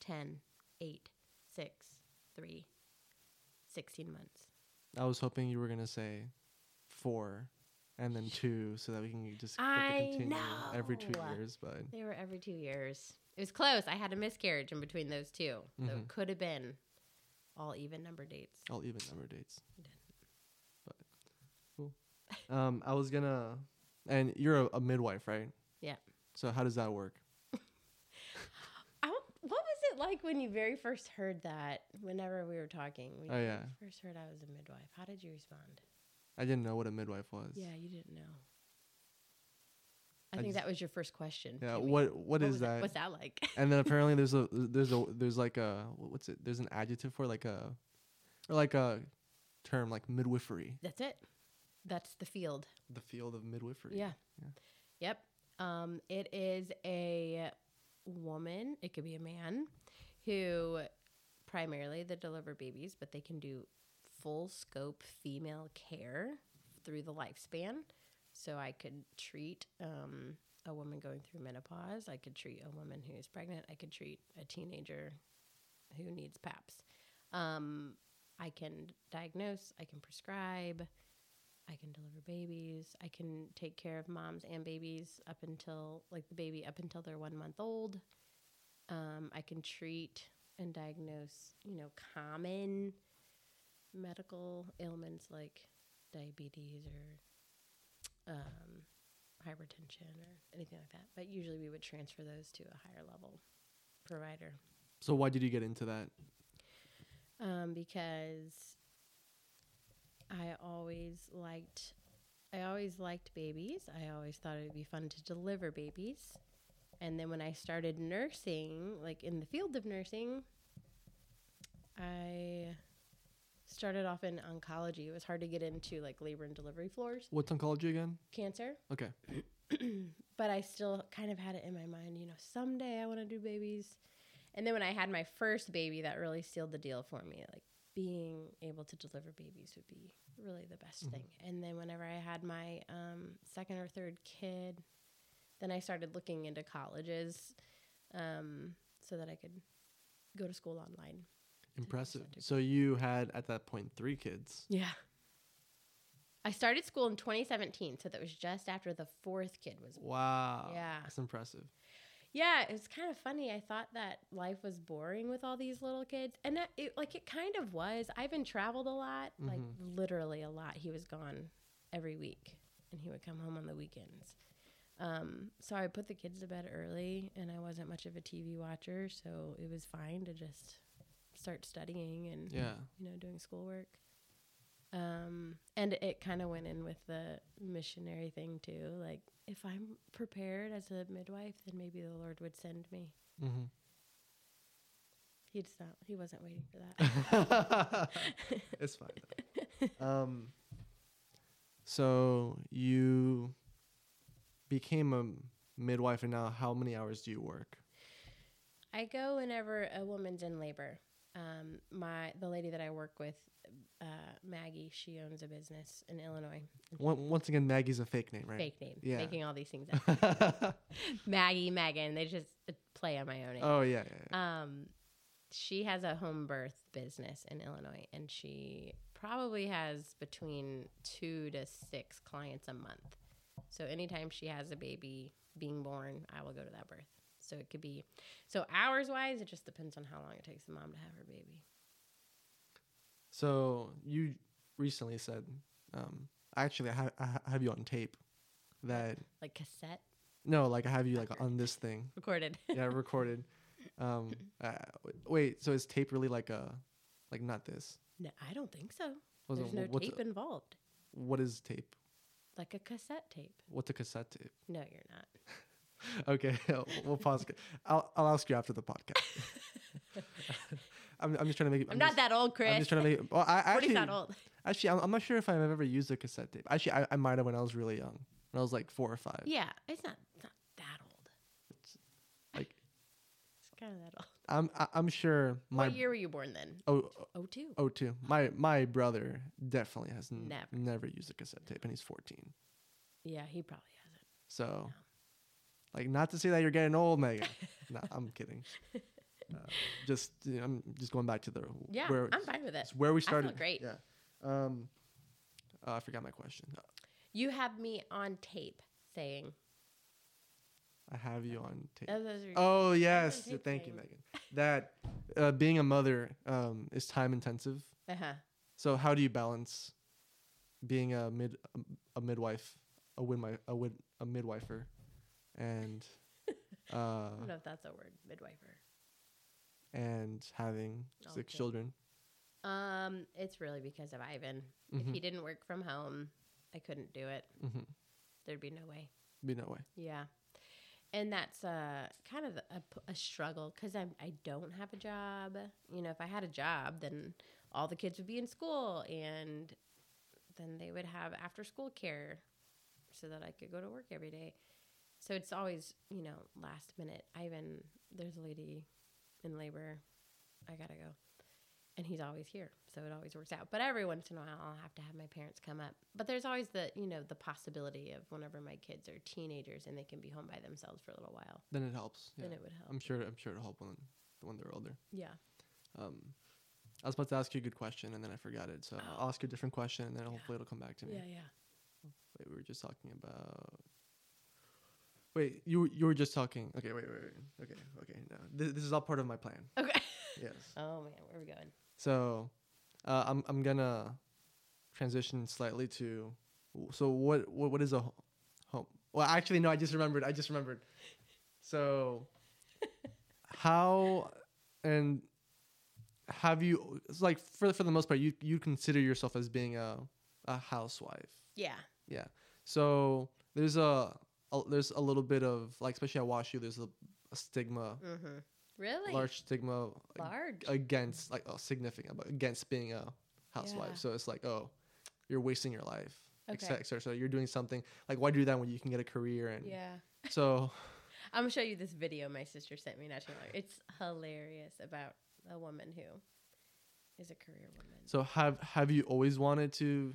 10 8 6 3 16 months I was hoping you were gonna say four and then two so that we can just get I to continue every two years, but they were every two years it was close i had a miscarriage in between those 2 so Mhm. it could have been all even number dates all even number dates. But cool. Um, I was gonna, and you're a, a midwife, right? Yeah. So how does that work? I, what was it like when you very first heard that whenever we were talking when Oh you yeah, first heard i was a midwife how did you respond I didn't know what a midwife was. yeah you didn't know i, I think just- that was your first question Yeah. me. What what is that? what's that like and then apparently there's a there's a there's like a what's it? There's an adjective for like a or like a term like midwifery. that's it that's the field The field of midwifery. Yeah. Yeah. Yep. Um, it is a woman, it could be a man, who primarily they deliver babies, but they can do full scope female care through the lifespan. So I could treat um, a woman going through menopause. I could treat a woman who is pregnant. I could treat a teenager who needs PAPS. Um, I can diagnose. I can prescribe. I can deliver babies. I can take care of moms and babies up until, like the baby, up until they're one month old. Um, I can treat and diagnose, you know, common medical ailments like diabetes or um, hypertension or anything like that. But usually we would transfer those to a higher level provider So why did you get into that? um, because I always liked I always liked babies. I always thought it would be fun to deliver babies. And then when I started nursing, like in the field of nursing, I started off in oncology. It was hard to get into like labor and delivery floors, What's oncology again? cancer. Okay. but I still kind of had it in my mind, you know, someday I want to do babies. And then when I had my first baby, that really sealed the deal for me. Like being able to deliver babies would be really the best Mhm. thing. And then whenever I had my um, second or third kid, then I started looking into colleges um, so that I could go to school online. Impressive. So you had at that point three kids. Yeah. I started school in 2017, so that was just after the fourth kid was Wow. Yeah. That's impressive. Yeah, it was kind of funny. I thought that life was boring with all these little kids, and that it like it kind of was. Ivan traveled a lot, like Mhm. literally a lot. He was gone every week, and he would come home on the weekends. Um, so I put the kids to bed early, and I wasn't much of a TV watcher, so it was fine to just start studying and Yeah. you know doing schoolwork. Um, and it kind of went in with the missionary thing too. Like, if I'm prepared as a midwife, then maybe the Lord would send me. Mm-hmm. He just not. He wasn't waiting for that. it's fine. um, so you became a midwife, and now how many hours do you work? I go whenever a woman's in labor. Um, my the lady that I work with, uh, Maggie, she owns a business in Illinois. Once again, Maggie's a fake name, right? Fake name, Yeah. making all these things up. Maggie, Meghan, they just uh, play on my own name. oh yeah, yeah, yeah. Um, she has a home birth business in Illinois, and she probably has between two to six clients a month. So anytime she has a baby being born, I will go to that birth. So it could be so hours wise, it just depends on how long it takes the mom to have her baby. So you recently said, um, actually, I, ha- I have you on tape. That Like cassette no, like I have you like on this thing. recorded. Yeah, recorded. Um, uh, wait, so is tape really like a, like not this? no, I don't think so. It- There's no what's tape a- involved. what is tape? Like a cassette tape. What's a cassette tape? No, you're not. Okay, we'll pause. I'll I'll ask you after the podcast. I'm, I'm just trying to make. It, I'm, not just, that old, Chris. I'm just trying to make. Well, I actually, not old. actually, I'm, I'm not sure if I've ever used a cassette tape. Actually, I, I might have when I was really young, when I was like four or five. Yeah, it's not, it's not that old. It's Like It's kind of that old. I'm I, I'm sure my what year were you born then? oh Oh, two. oh two. My my brother definitely has Never. never used a cassette tape, and he's 14. Yeah, he probably hasn't. So, like, not to say that you're getting old, Meghan. no, I'm kidding. Uh, just you know, I'm just going back to the Yeah, where I'm fine with it. it's where we feel started. great. Yeah. Um, uh, I forgot my question. You have me on tape saying, I have you on tape. oh, Oh yes, tape thank you. Meghan. That uh, being a mother um, is time intensive. uh-huh. So how do you balance being a mid a midwife, a midwife, a, wid, a midwifer, and uh, I don't know if that's a word, midwifer. and having six Okay. children? Um, it's really because of Ivan. Mhm. If he didn't work from home, I couldn't do it. Mm-hmm. There'd be no way. Be no way. Yeah. And that's uh, kind of a struggle because I I don't have a job. You know, if I had a job, then all the kids would be in school, and then they would have after school care, so that I could go to work every day. So it's always you know last minute. Ivan, there's a lady in labor. I gotta go. and he's always here, so it always works out. But every once in a while, I'll have to have my parents come up. But there's always the you know the possibility of whenever my kids are teenagers and they can be home by themselves for a little while, Then it helps. Yeah. then it would help. I'm sure. I'm sure it'll help when when they're older. yeah. Um, I was about to ask you a good question and then I forgot it. So Oh. I'll ask you a different question and then Yeah. hopefully it'll come back to me. Yeah, yeah. Wait, we were just talking about. Wait, you were- you were just talking. Okay, wait, wait, wait. Okay, okay. No, this, this is all part of my plan. Okay. Yes. oh man, where are we going? So, uh, I'm I'm gonna transition slightly to. So what what what is a ho- home? Well, actually, no. I just remembered. I just remembered. So, how and have you it's like for for the most part you you consider yourself as being a a housewife? Yeah. Yeah. So there's a, a there's a little bit of like especially at WashU there's a, a stigma, Mm-hmm. Really? large stigma Large. against like oh significant but against being a housewife. Yeah. So it's like oh you're wasting your life. Okay. Okay. Etc. So you're doing something like why do that when you can get a career and yeah. so I'm gonna show you this video my sister sent me not too long. It's hilarious about a woman who is a career woman. so have have you always wanted to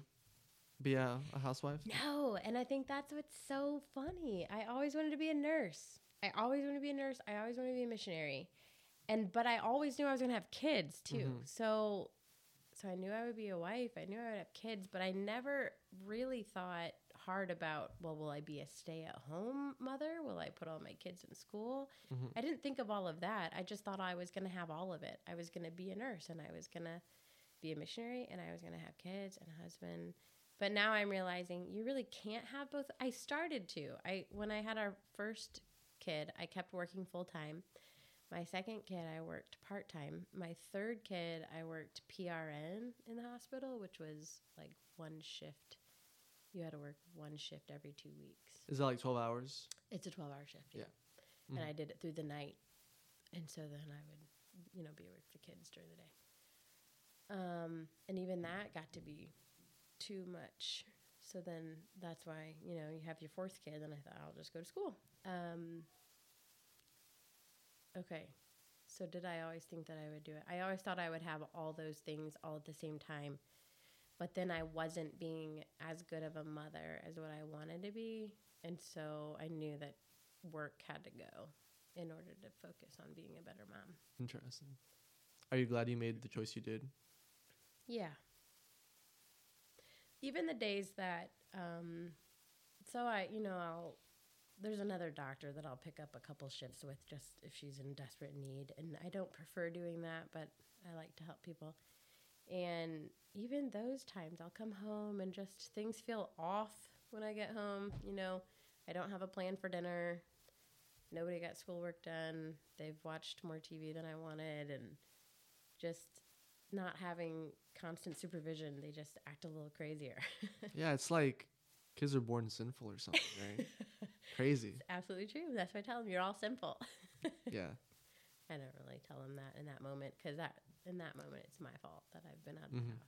be a, a housewife? No, and I think that's what's so funny. I always wanted to be a nurse. I always wanted to be a nurse. I always wanted to be a missionary. And but I always knew I was going to have kids too. Mhm. So so I knew I would be a wife. I knew I would have kids, but I never really thought hard about, well, will I be a stay-at-home mother? Will I put all my kids in school? Mhm. I didn't think of all of that. I just thought I was going to have all of it. I was going to be a nurse and I was going to be a missionary and I was going to have kids and a husband. But now I'm realizing you really can't have both. I started to. I when I had our first kid, I kept working full time. My second kid, I worked part time. My third kid, I worked PRN in the hospital, which was like one shift. You had to work one shift every two weeks. Is that like twelve hours? It's a 12 hour shift. Yeah. And Mhm. I did it through the night. And so then I would, you know, be with the kids during the day. Um, and even that got to be too much. So then that's why, you know, you have your fourth kid, and I thought I'll just go to school. Um, okay. So did I always think that I would do it? I always thought I would have all those things all at the same time. But then I wasn't being as good of a mother as what I wanted to be. And so I knew that work had to go in order to focus on being a better mom. Interesting. Are you glad you made the choice you did? Yeah. Even the days that, um, so I, you know, I'll, there's another doctor that I'll pick up a couple shifts with just if she's in desperate need. And I don't prefer doing that, but I like to help people. And even those times, I'll come home and just things feel off when I get home. You know, I don't have a plan for dinner. Nobody got schoolwork done. They've watched more TV than I wanted. And just not having constant supervision, they just act a little crazier. yeah, it's like kids are born sinful or something, right? Crazy. It's absolutely true. That's why I tell them you're all sinful. Yeah. I don't really tell them that in that moment because that in that moment it's my fault that I've been out of Mhm. the house.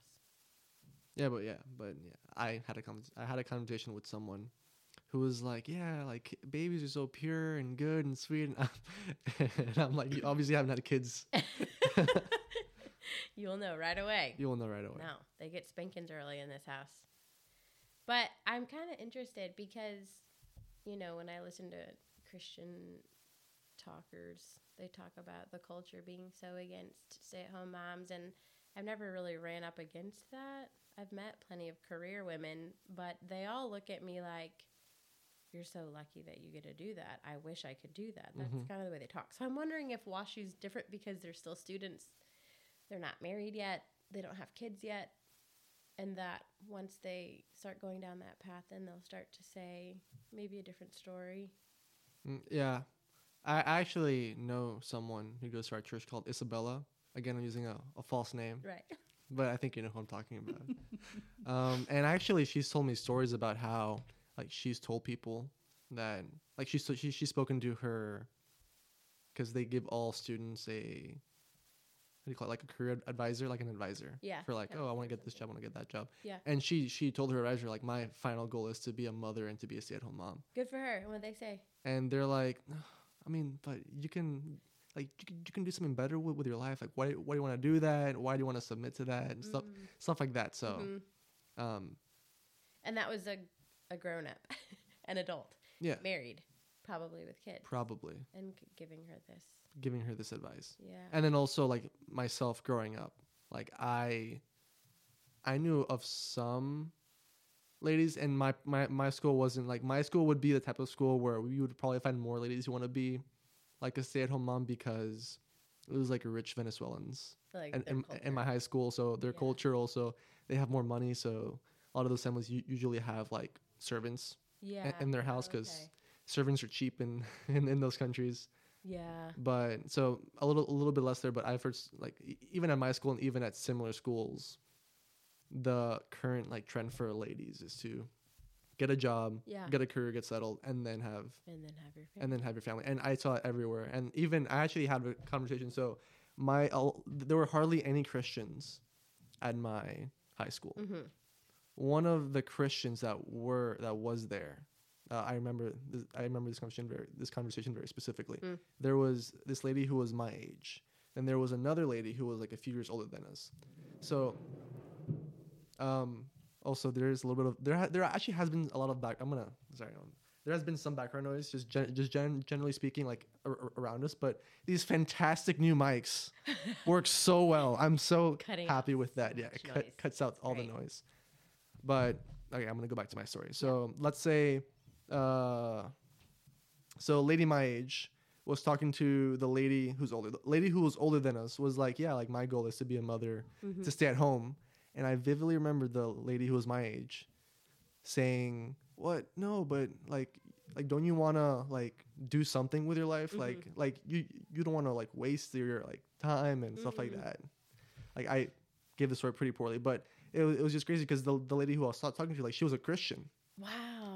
Yeah, but yeah, but yeah, I had a con- I had a conversation with someone who was like, "Yeah, like babies are so pure and good and sweet," and I'm, and I'm like, "You obviously haven't had kids. You'll know right away. You will know right away." No, they get spankings early in this house. But I'm kind of interested because, you know, when I listen to Christian talkers, they talk about the culture being so against stay at home moms. And I've never really ran up against that. I've met plenty of career women, but they all look at me like, you're so lucky that you get to do that. I wish I could do that. That's Mhm. kind of the way they talk. So I'm wondering if WashU's different because they're still students. They're not married yet. They don't have kids yet. And that once they start going down that path, then they'll start to say maybe a different story. Mm, yeah, I actually know someone who goes to our church called Isabella. Again, I'm using a, a false name, Right. but I think you know who I'm talking about. um, and actually, she's told me stories about how like she's told people that like she's she, she's spoken to her because they give all students a do you call it like a career advisor like an advisor Yeah, for like yeah, oh I want to get this job I want to get that job Yeah. and she she told her advisor like my final goal is to be a mother and to be a stay at home mom Good for her. And what they say? and they're like I mean but you can like you can, you can do something better with, with your life. Like why why do you want to do that? Why do you want to submit to that and stuff Mhm. stuff like that. So Mhm. um And that was a a grown up, an adult, yeah, married, probably with kids, probably and giving her this. Giving her this advice. Yeah. and then also like myself growing up like i i knew of some ladies and my my, my school wasn't like my school would be the type of school where we would probably find more ladies who want to be like a stay-at-home mom because it was like rich venezuelans like and in, in my high school so their Yeah. culture also they have more money so a lot of those families usually have like servants yeah. in their house 'cause- servants are cheap in, in in those countries yeah. but so a little a little bit less there but i've heard like even at my school and even at similar schools the current like trend for ladies is to get a job Yeah. get a career get settled and then have And then have your family. and then have your family and i saw it everywhere and even i actually had a conversation so my I'll- there were hardly any christians at my high school mm-hmm. one of the christians that were that was there uh, I remember this, I remember this conversation very this conversation very specifically. Mm. There was this lady who was my age, and there was another lady who was like a few years older than us. So, um, also there's a little bit of there. Ha- there actually has been a lot of back. I'm gonna sorry. Um, there has been some background noise, just gen- just gen- generally speaking, like ar- ar- around us. But these fantastic new mics work so well. I'm so Cutting happy with that. Yeah, it cut, cuts out all Great. the noise. But okay, I'm gonna go back to my story. So let's say, uh, so lady my age was talking to the lady who's older. The lady who was older than us was like, yeah, like my goal is to be a mother, Mm-hmm. to stay at home. And I vividly remember the lady who was my age saying, "What? No, but like, like, don't you wanna like do something with your life? Mhm. Like, like you you don't wanna like waste your like time and stuff like Mhm. that." Like I gave the story pretty poorly, but it was, it was just crazy because the the lady who I was talking to, like, she was a Christian. Wow.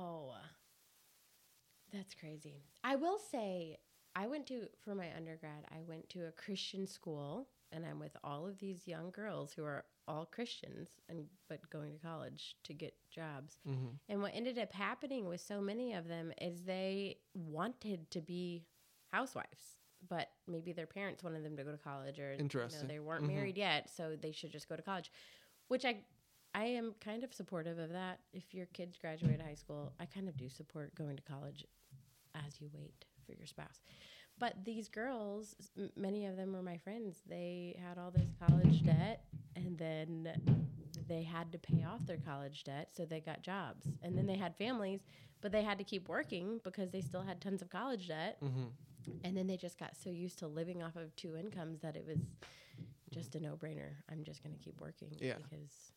That's crazy. I will say, I went to, for my undergrad, I went to a Christian school and I'm with all of these young girls who are all Christians and but going to college to get jobs. Mm-hmm. And what ended up happening with so many of them is they wanted to be housewives, but maybe their parents wanted them to go to college or you know, Interesting. they weren't Mhm. married yet, so they should just go to college. Which I I am kind of supportive of that. If your kids graduate high school, I kind of do support going to college as you wait for your spouse. But these girls, m- many of them were my friends. They had all this college debt and then they had to pay off their college debt, so they got jobs. And then they had families, but they had to keep working because they still had tons of college debt. Mm-hmm. And then they just got so used to living off of two incomes that it was just a no-brainer. I'm just going to keep working Yeah. because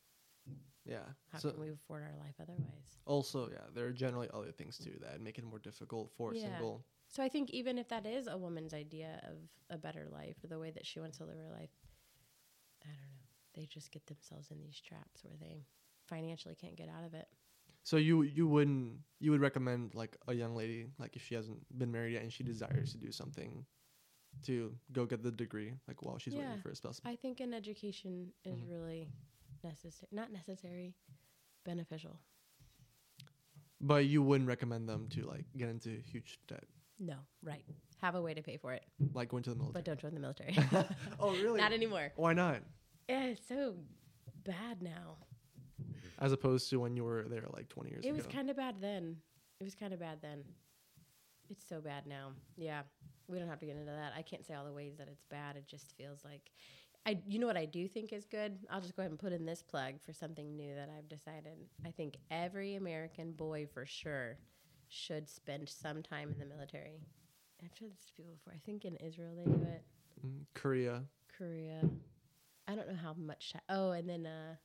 Yeah. how so can we afford our life otherwise? also, yeah, there are generally other things too that make it more difficult for a Yeah. single. So I think even if that is a woman's idea of a better life or the way that she wants to live her life, I don't know. They just get themselves in these traps where they financially can't get out of it. So you you wouldn't you would recommend like a young lady like if she hasn't been married yet and she desires to do something to go get the degree like while she's Yeah. waiting for a spouse. I think an education is Mhm. really necessary, not necessary, beneficial. But you wouldn't recommend them to like get into huge debt, No, right. Have a way to pay for it, like going to the military. but don't join the military. oh really? not anymore. Why not? Yeah, it's so bad now. As opposed to when you were there like 20 years It ago. It was kind of bad then. It was kind of bad then. It's so bad now. Yeah, we don't have to get into that. I can't say all the ways that it's bad. It just feels like, I. You know what I do think is good. I'll just go ahead and put in this plug for something new that I've decided. I think every American boy for sure should spend some time in the military. I've said this to people before. I think in Israel they do it. Mm, Korea. Korea. I don't know how much. Ti- oh, and then uh,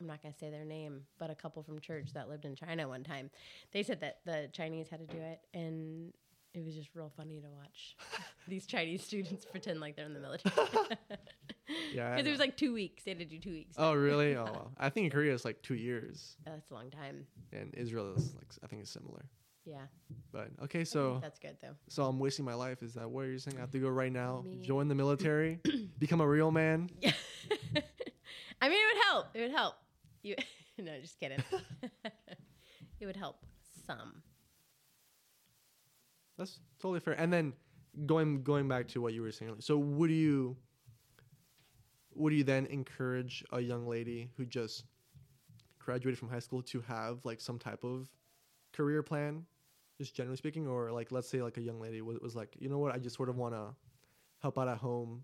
I'm not gonna say their name, but a couple from church that lived in China one time, they said that the Chinese had to do it, and it was just real funny to watch these Chinese students pretend like they're in the military. Yeah. Because it was like two weeks. They had to do two weeks. Oh really? Oh, wow. I think in Korea it's like two years, Oh, that's a long time. and Israel is like I think it's similar. Yeah. But okay, so that's good though. so I'm wasting my life. Is that what you're saying? I have to go right now, Me- join the military, become a real man. Yeah. I mean, it would help. It would help. You. no, just kidding. it would help some. That's totally fair. And then going going back to what you were saying. So would you would you then encourage a young lady who just graduated from high school to have like some type of career plan, just generally speaking, or like let's say like a young lady was, was like, you know what, I just sort of want to help out at home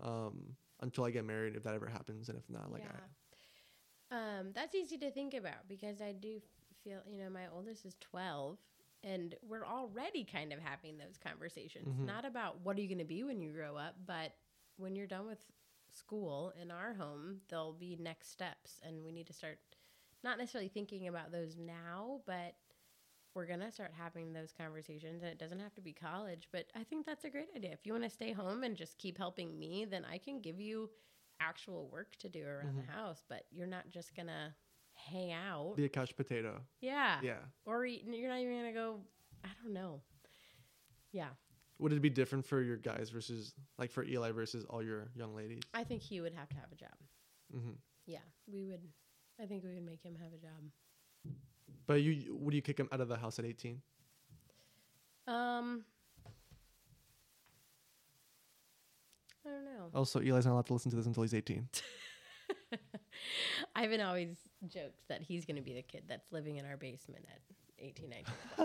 um, until I get married, if that ever happens, and if not, like, I, Um, that's easy to think about because I do feel, you know, my oldest is 12 and we're already kind of having those conversations. Mhm. Not about what are you going to be when you grow up, but when you're done with school in our home, there'll be next steps and we need to start not necessarily thinking about those now, but we're going to start having those conversations and it doesn't have to be college, but I think that's a great idea. If you want to stay home and just keep helping me, then I can give you actual work to do around Mhm. the house, but you're not just going to hang out. be a couch potato. yeah. Yeah. Or eat, you're not even going to go I don't know. Yeah. Would it be different for your guys versus like for Eli versus all your young ladies? I think he would have to have a job. Mm-hmm. Yeah. We would I think we would make him have a job. But you would you kick him out of the house at 18? Um I don't know. Also, Eli's not allowed to listen to this until he's 18. Ivan always jokes that he's going to be the kid that's living in our basement at 18,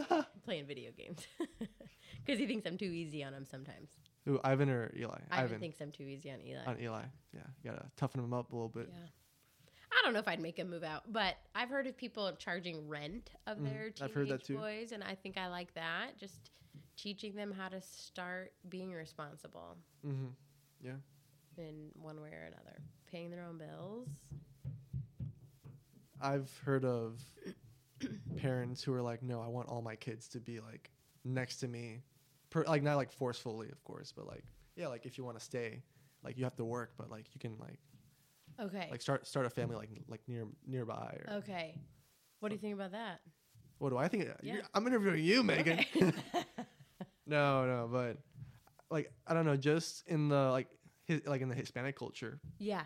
19, playing video games. Because he thinks I'm too easy on him sometimes. Who, Ivan or Eli? Ivan, thinks I'm too easy on Eli. on Eli. Yeah, you gotta toughen him up a little bit. yeah. I don't know if I'd make him move out, but I've heard of people charging rent of Mhm. their teenage I've heard that too. boys, and I think I like that. Just teaching them how to start being responsible Mm-hmm. Yeah. in one way or another, paying their own bills. I've heard of parents who are like, no, I want all my kids to be like next to me, per, like not like forcefully, of course, but like yeah, like if you want to stay, like you have to work, but like you can like Okay. like start start a family like like near nearby. Or, okay. What do you think about that? What do I think? Yeah. I'm interviewing you, Meghan. Okay. no, no, but like I don't know, just in the like his, like in the Hispanic culture, yeah.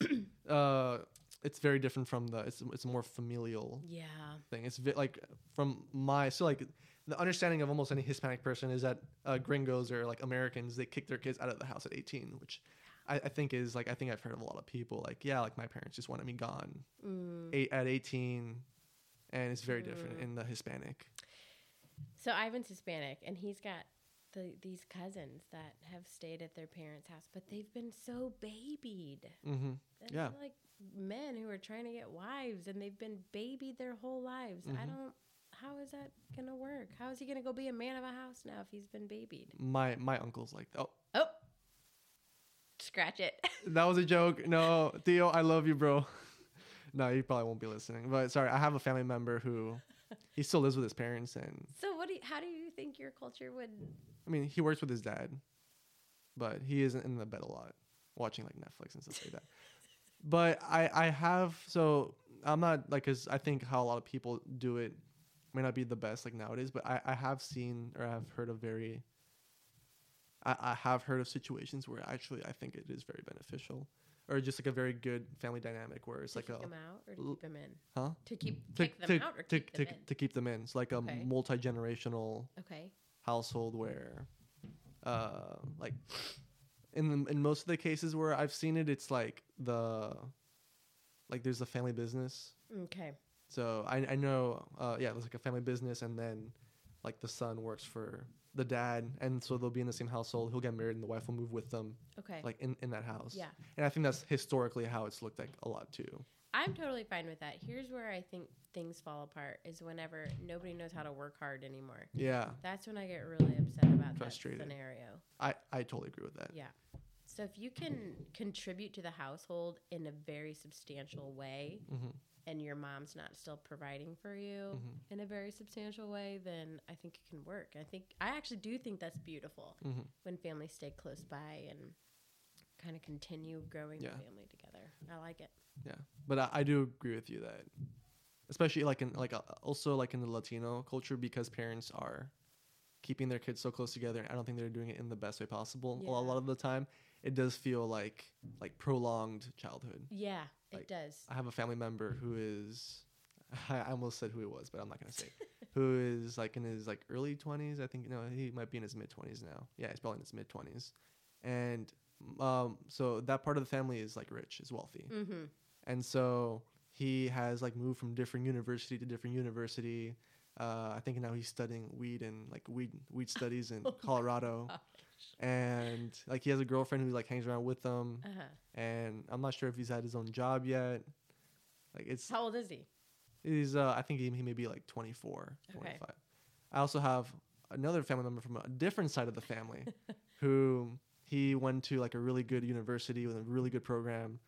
uh, it's very different from the it's it's a more familial Yeah. thing. It's vi- like from my so like the understanding of almost any Hispanic person is that uh, gringos or like Americans they kick their kids out of the house at 18, which I, I think is like I think I've heard of a lot of people like yeah like my parents just wanted me gone Mm. eight at 18, and it's very different Mm. in the Hispanic. So Ivan's Hispanic, and he's got the, these cousins that have stayed at their parents' house, but they've been so babied. Mm-hmm. Yeah. like men who are trying to get wives, and they've been babied their whole lives. I Mhm. don't. How is that gonna work? How is he gonna go be a man of a house now if he's been babied? My my uncle's like oh Oh, scratch it. that was a joke. No, Theo, I love you, bro. no, he probably won't be listening. But sorry, I have a family member who he still lives with his parents, and so what? Do you, how do you think your culture would? I mean, he works with his dad, but he isn't in the bed a lot, watching like Netflix and stuff like that. But I, I have so I'm not like because I think how a lot of people do it may not be the best like nowadays. But I, I have seen or I've heard of very. I, I have heard of situations where actually I think it is very beneficial, or just like a very good family dynamic where it's to like kick a them out or to l- keep them in? huh To keep to, kick them to, out or to, keep to, them in? to keep them in. It's like a Okay. multi generational Okay. household where uh like in the, in most of the cases where I've seen it it's like the like there's a family business Okay. so I I know uh yeah there's like a family business and then like the son works for the dad and so they'll be in the same household he'll get married and the wife will move with them Okay. like in in that house yeah. and I think that's historically how it's looked like a lot too I'm totally fine with that. Here's where I think things fall apart is whenever nobody knows how to work hard anymore. yeah That's when I get really upset about Frustrated. that scenario. I I totally agree with that Yeah. So if you can contribute to the household in a very substantial way hmm and your mom's not still providing for you hmm in a very substantial way, then I think it can work. I think I actually do think that's beautiful hmm when families stay close by and kind of continue growing Yeah. the family together. I like it. Yeah, but I, I do agree with you that, especially like in like uh, also like in the Latino culture, because parents are keeping their kids so close together. I don't think they're doing it in the best way possible. A lot of the time, it does feel like like prolonged childhood. Yeah, it does. I have a family member who is, I almost said who it was, but I'm not gonna say, who is like in his like early 20s. I think no, he might be in his mid 20s now. Yeah, he's probably in his mid 20s. And um so that part of the family is like rich, is wealthy. Mm-hmm. And so he has like moved from different university to different university. Uh, I think now he's studying weed and like weed weed studies in Oh Colorado. And like he has a girlfriend who like hangs around with them. Uh-huh. And I'm not sure if he's had his own job yet. Like it's How old is he? He's uh I think he, he may be like 24, Okay. 25. I also have another family member from a different side of the family who he went to like a really good university with a really good program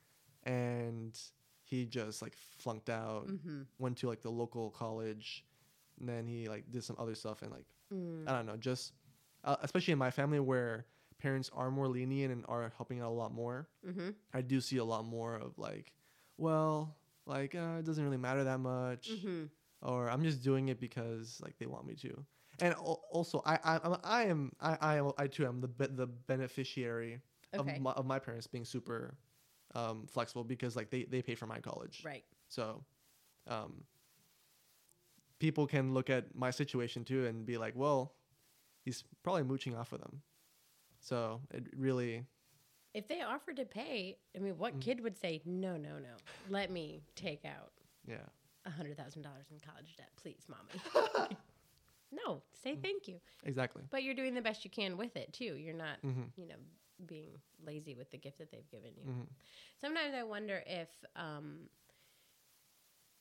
and he just like flunked out, Mm-hmm. went to like the local college and then he like did some other stuff and like Mm. I don't know, just uh, especially in my family where parents are more lenient and are helping out a lot more. Mm-hmm. I do see a lot more of like, well, like uh, it doesn't really matter that much, Mm-hmm. or I'm just doing it because like they want me to. And al- also, I I I am I I I too am the be- the beneficiary Okay. of my, of my parents being super um, flexible because like they they pay for my college. Right. So, um, people can look at my situation too and be like, well, he's probably mooching off of them. So it really If they offered to pay, I mean, what Mm. kid would say, no, no, no, let me take out yeah. a $100,000 in college debt, please, mommy? no, say Mm. thank you. Exactly. But you're doing the best you can with it, too. You're not, hmm you know, being lazy with the gift that they've given you. hmm Sometimes I wonder if, um,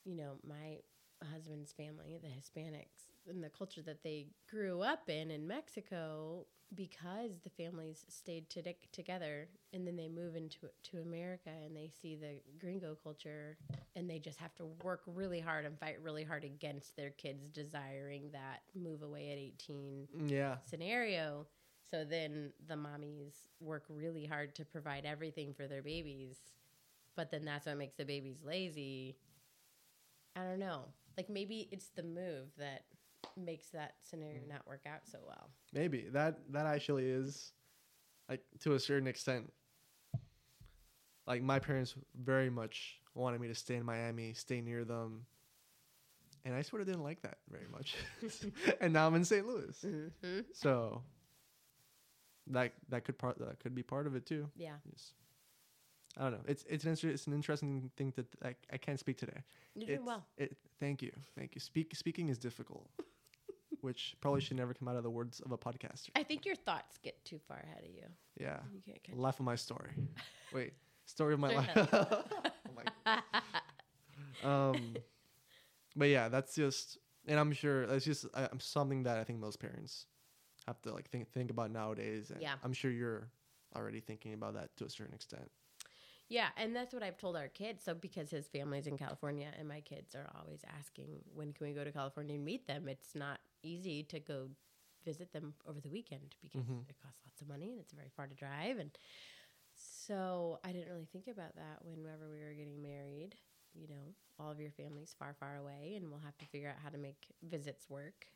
you know, my husband's family, the Hispanics, and the culture that they grew up in in Mexico, because the families stayed to together, and then they move into to America and they see the gringo culture, and they just have to work really hard and fight really hard against their kids desiring that move away at 18 Yeah. scenario. So then the mommies work really hard to provide everything for their babies, but then that's what makes the babies lazy. I don't know. Like maybe it's the move that makes that scenario not work out so well. Maybe that that actually is like to a certain extent. Like my parents very much wanted me to stay in Miami, stay near them. And I sort of didn't like that very much. and now I'm in St. Louis. Mm-hmm. So that that could part that could be part of it too. Yeah. Yes. I don't know. It's it's an inter- it's an interesting thing that I, I can't speak today. You're doing It's- well. It, thank you, thank you. Speak speaking is difficult, which probably should never come out of the words of a podcaster. I think your thoughts get too far ahead of you. Yeah, You can't catch life of my story. Wait, story of my life. oh my. Um, but yeah, that's just, and I'm sure that's just uh, something that I think most parents have to like think think about nowadays. And Yeah. I'm sure you're already thinking about that to a certain extent. Yeah, and that's what I've told our kids. So because his family's in California and my kids are always asking when can we go to California and meet them, it's not easy to go visit them over the weekend because Mhm. it costs lots of money and it's very far to drive and so I didn't really think about that whenever we were getting married. You know, all of your family's far, far away, and we'll have to figure out how to make visits work.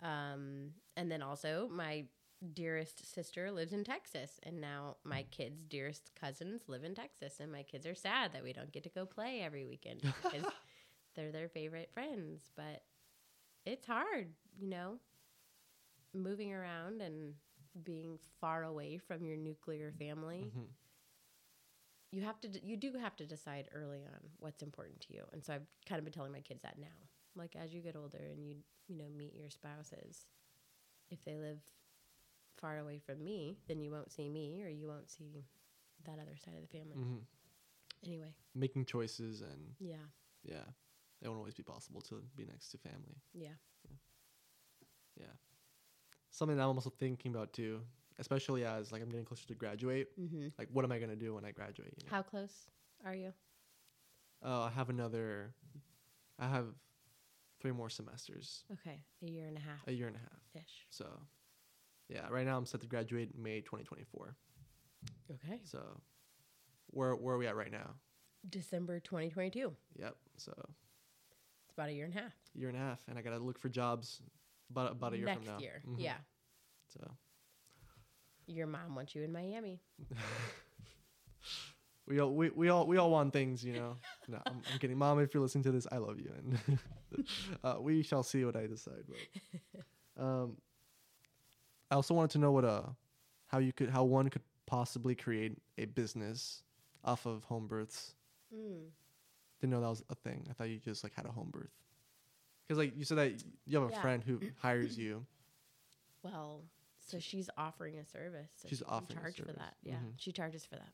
Um, and then also, my dearest sister lives in Texas, and now my kids' dearest cousins live in Texas, and my kids are sad that we don't get to go play every weekend because they're their favorite friends. But it's hard, you know, moving around and being far away from your nuclear family. Mhm. You have to, d- you do have to decide early on what's important to you, and so I've kind of been telling my kids that now. Like as you get older and you, you know, meet your spouses, if they live far away from me, then you won't see me or you won't see that other side of the family. Mhm. Anyway, Making choices and yeah, yeah, it won't always be possible to be next to family. yeah. Yeah. Something that I'm also thinking about too, especially as like I'm getting closer to graduate. Mm-hmm. Like, what am I gonna do when I graduate? You know? How close are you? Uh, I have another. I have three more semesters, Okay, a year and a half a year and a half. ish. So, yeah, right now I'm set to graduate May 2024. Okay, So, where where are we at right now? December 2022. Yep. So, It's about a year and a half. year and a half, and I gotta look for jobs about about a year Next from now. Next year, Mhm. yeah. So, Your mom wants you in Miami. we all we, we all we all want things, you know. No, I'm, I'm kidding, mom. If you're listening to this, I love you, and uh, we shall see what I decide. But um, I also wanted to know what uh how you could how one could possibly create a business off of home births. Mm. Didn't know that was a thing. I thought you just like had a home birth. Because like you said that you have a Yeah. friend who hires you. Well, so she's offering a service. So She's she can offering a charge for that. Yeah, Mhm. she charges for that.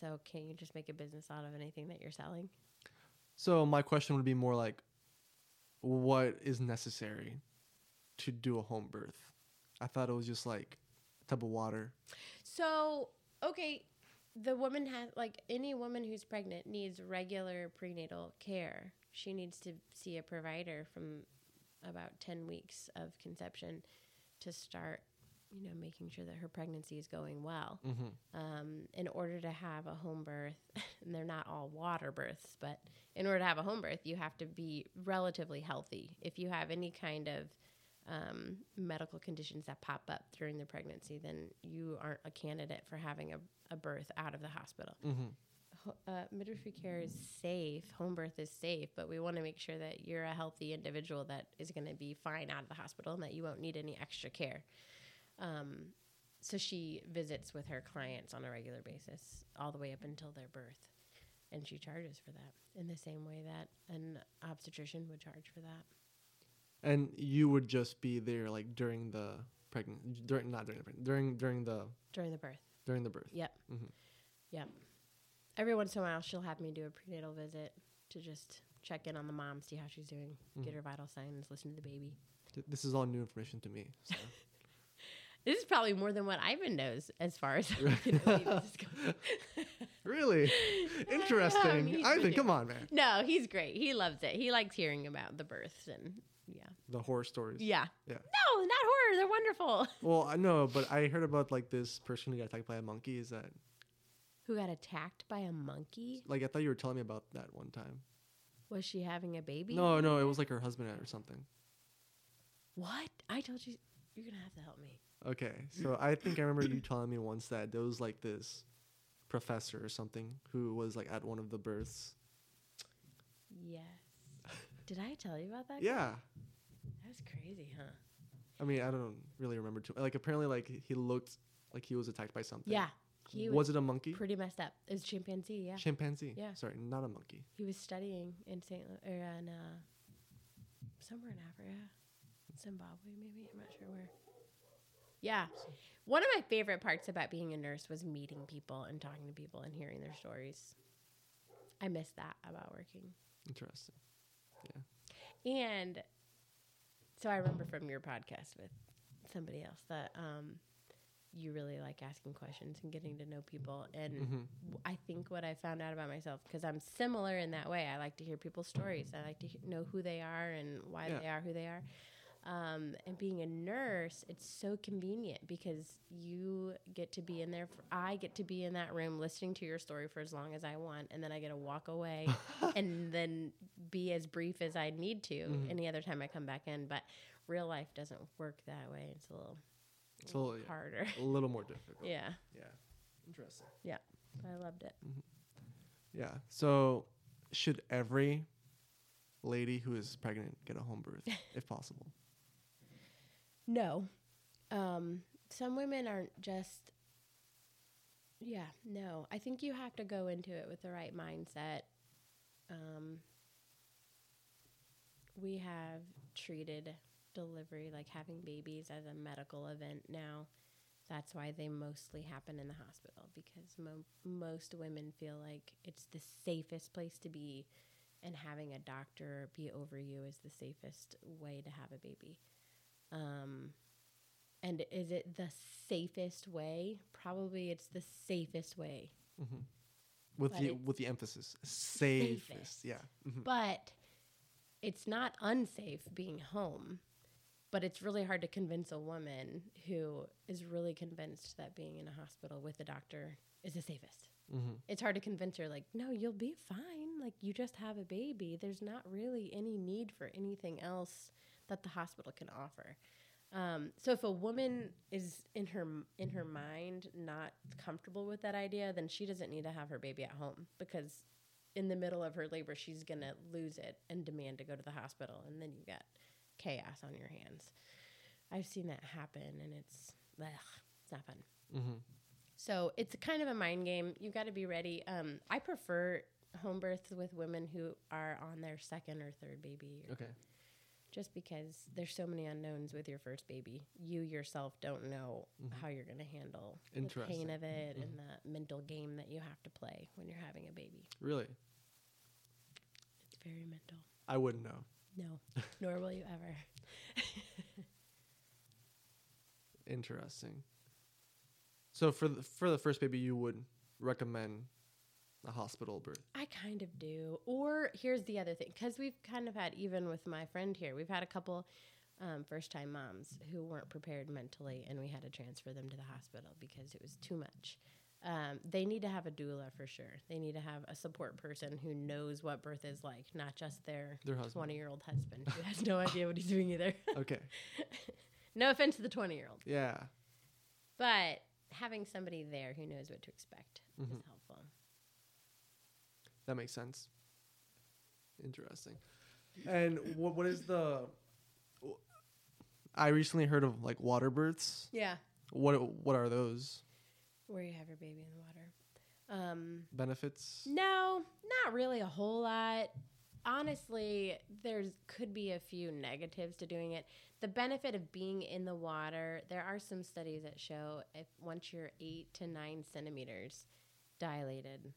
So can't you just make a business out of anything that you're selling? So my question would be more like, what is necessary to do a home birth? I thought it was just like a tub of water. So okay, the woman has like any woman who's pregnant needs regular prenatal care. She needs to see a provider from about ten weeks of conception to start, you know, making sure that her pregnancy is going well. Mm-hmm. um, in order to have a home birth, and they're not all water births, but in order to have a home birth, you have to be relatively healthy. If you have any kind of um, medical conditions that pop up during the pregnancy, then you aren't a candidate for having a, a birth out of the hospital. Mm-hmm. Uh, midwifery care is safe, home birth is safe, but we want to make sure that you're a healthy individual that is going to be fine out of the hospital and that you won't need any extra care. Um, so she visits with her clients on a regular basis all the way up until their birth and she charges for that in the same way that an obstetrician would charge for that And you would just be there like during the pregnant, during not during the pregnant, during during the during the birth during the birth. yep Mhm. yep every once in a while she'll have me do a prenatal visit to just check in on the mom see how she's doing get Mhm. her vital signs listen to the baby Th- This is all new information to me. So. this is probably more than what ivan knows as far as really interesting. he's I pretty- think. Come on, man. no he's great he loves it he likes hearing about the births and yeah The horror stories. yeah Yeah. no not horror they're wonderful Well, I know, but I heard about like this person who got attacked by a monkey. Is that who got attacked by a monkey like I thought you were telling me about that one time? was she having a baby No, no, it was like her husband or something. what i told you you're gonna have to help me Okay, so I think I remember you telling me once that there was like this professor or something who was like at one of the births. yes did i tell you about that Yeah, that was crazy huh I mean I don't really remember too. Like apparently, like he looked like he was attacked by something. yeah he was, was it a monkey? pretty messed up it was chimpanzee yeah Chimpanzee. Yeah. Sorry, not a monkey. he was studying in st Lu- or in uh somewhere in africa zimbabwe maybe i'm not sure where yeah one of my favorite parts about being a nurse was meeting people and talking to people and hearing their stories i miss that about working Interesting. And so I remember from your podcast with somebody else that um, you really like asking questions and getting to know people. And hmm w- I think what I found out about myself, because I'm similar in that way, I like to hear people's stories. I like to he- know who they are and why Yeah. they are who they are. Um, and being a nurse, it's so convenient because you get to be in there. For, I get to be in that room listening to your story for as long as I want, and then I get to walk away and then be as brief as I need to Mhm. any other time I come back in. But real life doesn't work that way. It's a little, It's a little, yeah, harder. a little more difficult. yeah, Yeah. Interesting. Yeah. I loved it. Yeah. So, should every lady who is pregnant get a home birth, if possible? No. Um, some women aren't just. Yeah, no. I think you have to go into it with the right mindset. Um, we have treated delivery, like having babies, as a medical event now. That's why they mostly happen in the hospital because mo- most women feel like it's the safest place to be, and having a doctor be over you is the safest way to have a baby. Um, and is it the safest way? Probably it's the safest way. hmm With But the with the emphasis, safest. safest. Yeah. hmm But it's not unsafe being home. But it's really hard to convince a woman who is really convinced that being in a hospital with a doctor is the safest. hmm It's hard to convince her, like, no, you'll be fine. Like, you just have a baby. There's not really any need for anything else that the hospital can offer. Um, so if a woman is in her in her mind not comfortable with that idea, then she doesn't need to have her baby at home because in the middle of her labor she's gonna lose it and demand to go to the hospital, and then you got chaos on your hands. I've seen that happen, and it's ugh, it's not fun. Mm-hmm. So it's kind of a mind game. You got to be ready. Um, I prefer home births with women who are on their second or third baby, Okay. Just because there's so many unknowns with your first baby. You yourself don't know Mhm. how you're going to handle the pain of it Mhm. and the mental game that you have to play when you're having a baby. Really? It's very mental. I wouldn't know. No, nor will you ever. Interesting. So for the, for the first baby, you would recommend a hospital birth. I kind of do. Or here's the other thing, because we've kind of had, even with my friend here, we've had a couple um, first time moms who weren't prepared mentally, and we had to transfer them to the hospital because it was too much. Um, they need to have a doula for sure. They need to have a support person who knows what birth is like, not just their Their 20 year old husband who has no idea what he's doing either. Okay. no offense to the 20 year old, Yeah. but having somebody there who knows what to expect Mhm. is helpful. That makes sense. Interesting. And what what is the? I recently heard of like water births. Yeah. What what are those Where you have your baby in the water. Um, benefits? No, not really a whole lot. Honestly, there's could be a few negatives to doing it. The benefit of being in the water, there are some studies that show if once you're eight to nine centimeters dilated.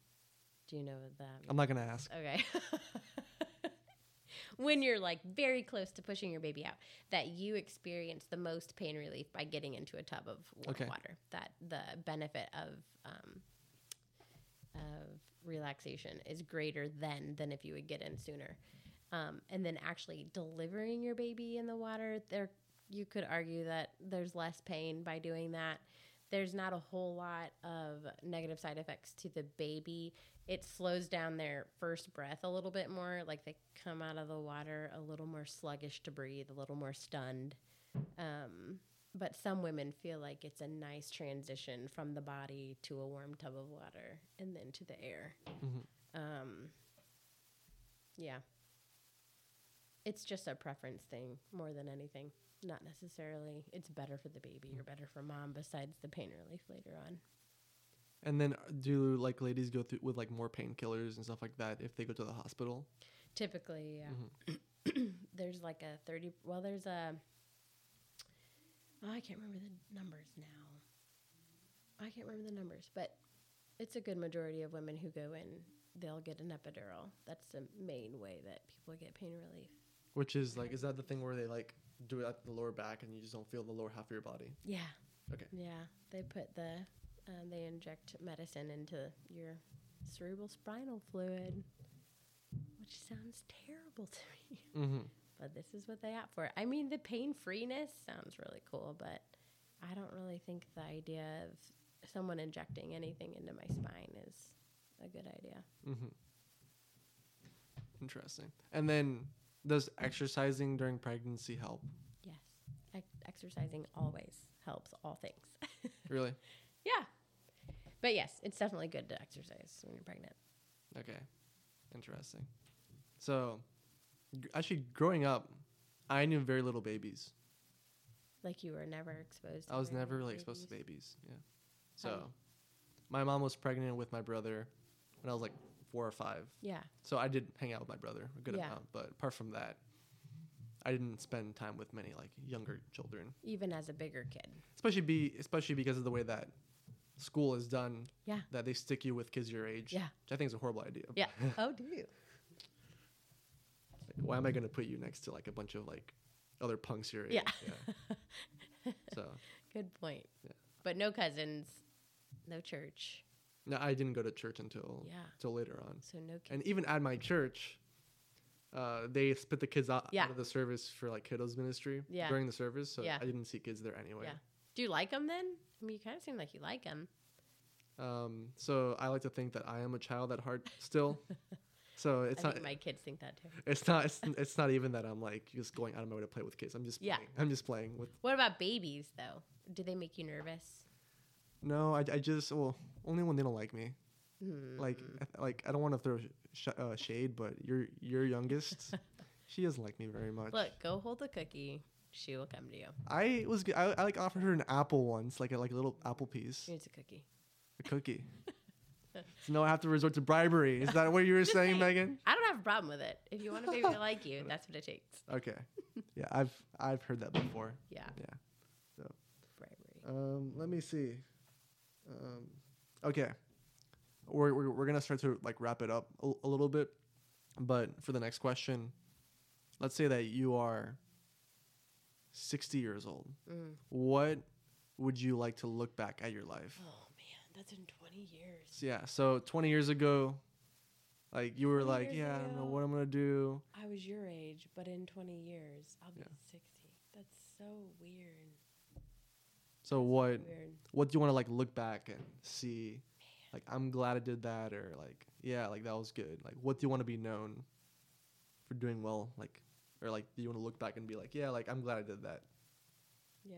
Do you know that? I'm not gonna ask. Okay. when you're like very close to pushing your baby out, that you experience the most pain relief by getting into a tub of warm Okay. water. That the benefit of um, of relaxation is greater then than if you would get in sooner. Um, and then actually delivering your baby in the water, there you could argue that there's less pain by doing that. There's not a whole lot of negative side effects to the baby. It slows down their first breath a little bit more, like they come out of the water a little more sluggish to breathe, a little more stunned. Um, but some women feel like it's a nice transition from the body to a warm tub of water and then to the air. Mhm. Um, yeah. It's just a preference thing more than anything. Not necessarily it's better for the baby or better for mom besides the pain relief later on. And then uh, do like ladies go through with like more painkillers and stuff like that if they go to the hospital? Typically, yeah. Mhm. there's like a 30 well there's a oh, i can't remember the numbers now i can't remember the numbers but it's a good majority of women who go in they'll get an epidural that's the main way that people get pain relief Which is like, is that the thing where they like do it at the lower back and you just don't feel the lower half of your body? yeah Okay. yeah they put the um, they inject medicine into your cerebral spinal fluid which sounds terrible to me Mm-hmm. but this is what they opt for. I mean, the pain freeness sounds really cool, but I don't really think the idea of someone injecting anything into my spine is a good idea. Mm-hmm. Interesting. And then does exercising during pregnancy help? Yes, Ex- exercising always helps all things. Really? yeah, but yes, it's definitely good to exercise when you're pregnant. Okay. Interesting. So, g- actually, growing up, I knew very little babies. Like you were never exposed. To I was very never little really exposed to babies. babies. Yeah. So, my mom was pregnant with my brother when I was like four or five. Yeah, So I did hang out with my brother a good Yeah. amount, but apart from that, I didn't spend time with many like younger children, even as a bigger kid. especially be especially because of the way that school is done. Yeah. That they stick you with kids your age. Yeah. Which I think is a horrible idea. Yeah. oh, do you? Like, why am I going to put you next to like a bunch of like other punks your age? Yeah. Yeah. so Good point. Yeah. But no cousins, no church. no, I didn't go to church until Yeah. until later on. So no kids. And even at my church, uh, they split the kids out, Yeah. out of the service for like kiddos ministry Yeah. during the service. So Yeah. I didn't see kids there anyway. Yeah. Do you like them then? I mean, you kind of seem like you like him. Um, so I like to think that I am a child at heart still. So it's I not think my kids think that too. it's not it's, it's not even that I'm like just going out of my way to play with kids. I'm just Yeah. playing. I'm just playing with What about babies though? Do they make you nervous? No, I, I just well only when they don't like me. Hmm. Like I- like I don't want to throw sh- uh, shade, but your your youngest, she doesn't like me very much. Look, go hold the cookie. She will come to you. I was I like offered her an apple once, like a like a little apple piece, Here's a cookie. a cookie. so now I have to resort to bribery. Is that what you were Just saying. Meghan? I don't have a problem with it. If you want a baby to like you, that's what it takes. Okay. Yeah, I've I've heard that before. Yeah. Yeah. So Bribery. Um, let me see. Um, okay, we're, we're we're gonna start to like wrap it up a, a little bit, but for the next question, let's say that you are sixty years old. Mm. What would you like to look back at your life? Oh man, that's in 20 years. Yeah, so twenty years ago, like you were like, yeah, I don't know what I'm gonna do. I was your age, but in 20 years, I'll be Yeah. 60. That's so weird. So what Weird. what do you want to like look back and see? Like I'm glad I did that, or like yeah, like that was good. Like what do you want to be known for doing well? Like or like do you want to look back and be like yeah, like I'm glad I did that. Yeah.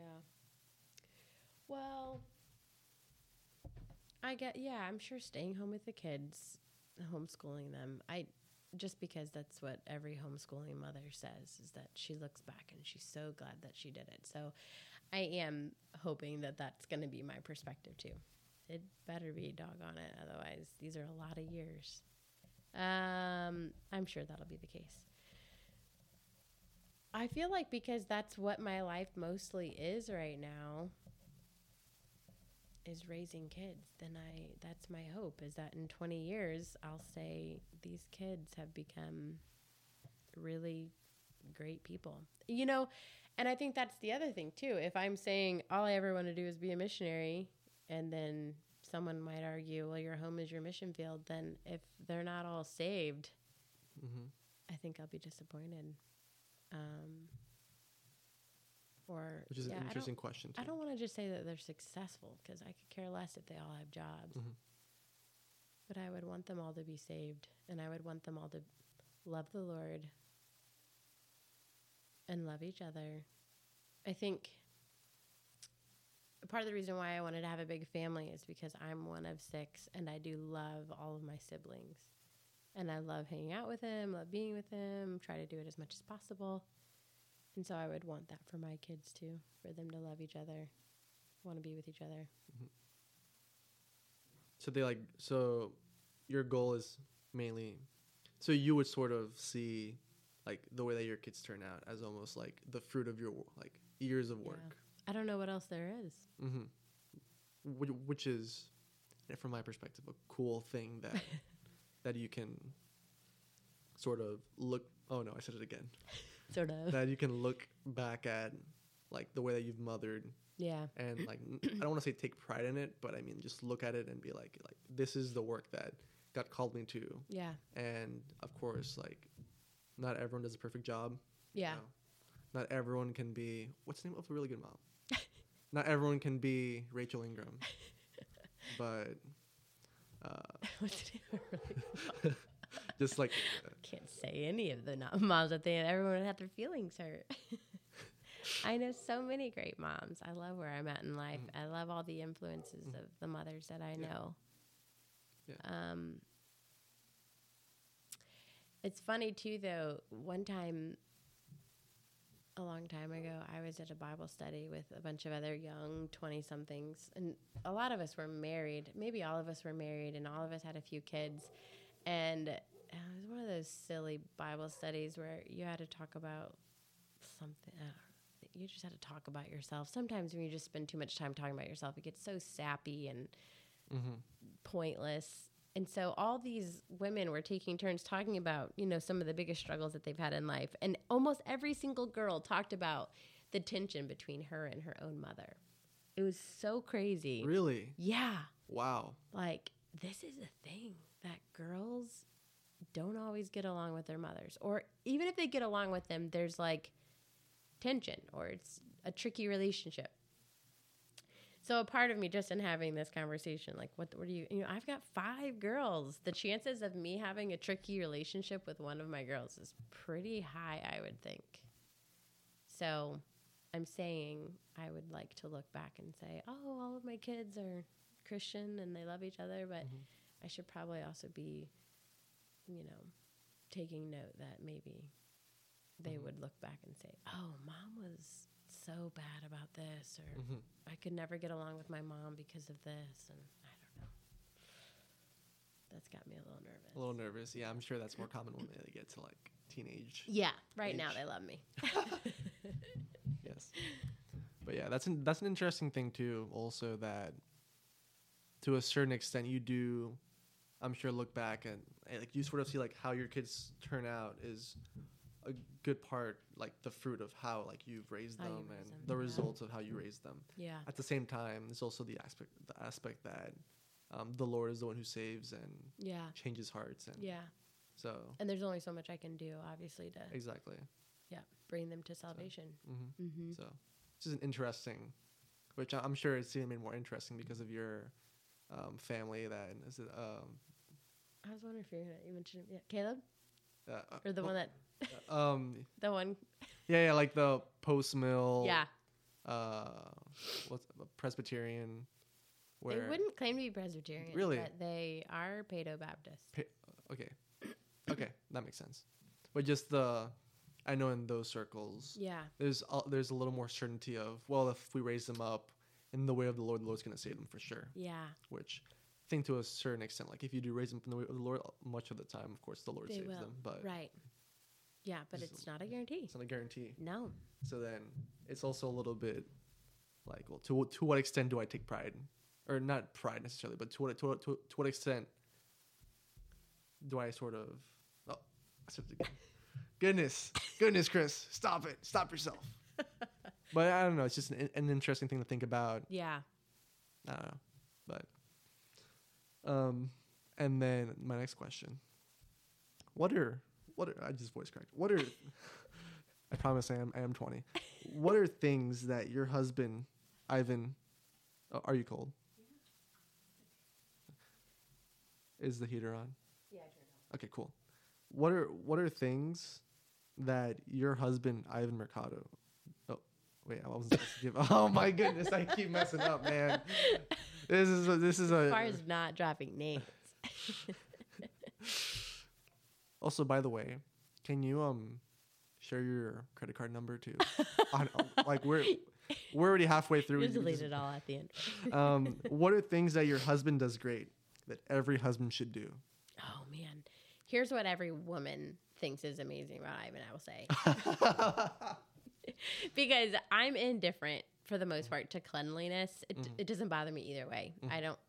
Well, I get yeah, I'm sure staying home with the kids, homeschooling them. I just because that's what every homeschooling mother says is that she looks back and she's so glad that she did it. So I am hoping that that's going to be my perspective too. It better be doggone it otherwise these are a lot of years. Um I'm sure that'll be the case. I feel like because that's what my life mostly is right now is raising kids, then I that's my hope is that in 20 years I'll say these kids have become really great people. You know, and I think that's the other thing too. If I'm saying all I ever want to do is be a missionary and then someone might argue, well your home is your mission field, then if they're not all saved, Mm-hmm. I think I'll be disappointed. Um, or Which is yeah, an I interesting question. Too. I don't want to just say that they're successful because I could care less if they all have jobs. Mhm. But I would want them all to be saved, and I would want them all to love the Lord and love each other. I think part of the reason why I wanted to have a big family is because I'm one of six, and I do love all of my siblings. And I love hanging out with him, love being with him, try to do it as much as possible. And so I would want that for my kids too, for them to love each other, want to be with each other. So they like so your goal is mainly so you would sort of see like the way that your kids turn out as almost like the fruit of your like years of Yeah. work. I don't know what else there is. Mm-hmm. Which, which is, from my perspective, a cool thing that that you can sort of look. Oh no, I said it again. Sort of. that you can look back at, like the way that you've mothered, yeah. and like i don't want to say take pride in it, but I mean just look at it and be like, like this is the work that God called me to, Yeah. and of course, like not everyone does a perfect job. you Yeah. know. Not everyone can be. What's the name of a really good mom? Not everyone can be Rachel Ingram, but uh, What's the name of her just like uh, Can't say any of the not moms that they everyone would have their feelings hurt. I know so many great moms. I love where I'm at in life. I love all the influences of the mothers that I. Yeah. know. Yeah. Um, it's funny too, though. One time, a long time ago, I was at a Bible study with a bunch of other young 20 somethings, and a lot of us were married. Maybe all of us were married, and all of us had a few kids. And it was one of those silly Bible studies where you had to talk about something. I don't know, you just had to talk about yourself. Sometimes when you just spend too much time talking about yourself, it gets so sappy and mhm. pointless. And so all these women were taking turns talking about, you know, some of the biggest struggles that they've had in life. And almost every single girl talked about the tension between her and her own mother. It was so crazy. really Yeah. wow. Like, this is a thing that girls don't always get along with their mothers. Or even if they get along with them, there's like tension or it's a tricky relationship. So a part of me just in having this conversation, like, what, what are you, you know, I've got five girls. The chances of me having a tricky relationship with one of my girls is pretty high, I would think. So I'm saying I would like to look back and say, oh, all of my kids are Christian and they love each other, but mm-hmm. I should probably also be, you know, taking note that maybe they mm-hmm. would look back and say, oh, mom was so bad about this, or Mhm. I could never get along with my mom because of this, and I don't know. That's got me a little nervous. A little nervous. Yeah, I'm sure that's more common when they get to like teenage. yeah, right now they love me. Yes. But yeah, that's an, that's an interesting thing too. Also, that to a certain extent, you do, I'm sure, look back and and, like you sort of see like how your kids turn out is a good part, like the fruit of how like you've raised How you them raise and them, the yeah. results of how you raised them. yeah, At the same time, there's also the aspect the aspect that um, the Lord is the one who saves and yeah, changes hearts, and yeah. so And there's only so much I can do, obviously, to exactly. yeah bring them to salvation. hmm Mm-hmm. So it's just an interesting, which I'm sure it's even made more interesting because of your um, family. That is it. Um, I was wondering if you're gonna you mentioned yeah, Caleb uh, or the one that uh, um, the one yeah, yeah, like the post mill. yeah Uh, what's Presbyterian? they wouldn't claim to be Presbyterian Really? but they are Paedo Baptist. Pa- okay, okay, that makes sense. But just the, I know in those circles, Yeah, there's a, there's a little more certainty of well, if we raise them up in the way of the Lord, the Lord's going to save them for sure. yeah, which I think to a certain extent, like if you do raise them from the way of the Lord, much of the time, of course, the Lord they saves will. them, but right. Yeah, but Just- it's not a guarantee. it's not a guarantee. No. So then it's also a little bit like, well, to to what extent do I take pride, or not pride necessarily, but to what to to, to what extent do I sort of? Oh, I said it again. goodness, goodness, Chris, stop it, stop yourself. but I don't know. It's just an, an interesting thing to think about. Yeah. I don't know, but um, and then my next question: What are what are I just voice cracked? What are I promise I am I am twenty. What are things that your husband, Ivan, oh, are you cold? Is the heater on? Yeah, I turned on. Okay, cool. What are what are things that your husband Ivan Mercado? Oh, wait, I wasn't supposed to give. Oh my goodness, I keep messing up, man. This is a, this is As a. far as not dropping names. Also, by the way, can you um share your credit card number too? on, like we're we're already halfway through. You delete it all at the end. Um, what are things that your husband does great that every husband should do? Oh man. Here's what every woman thinks is amazing about Ivan, I will say. because I'm indifferent for the most part to cleanliness. It, Mhm. it doesn't bother me either way. Mhm. I don't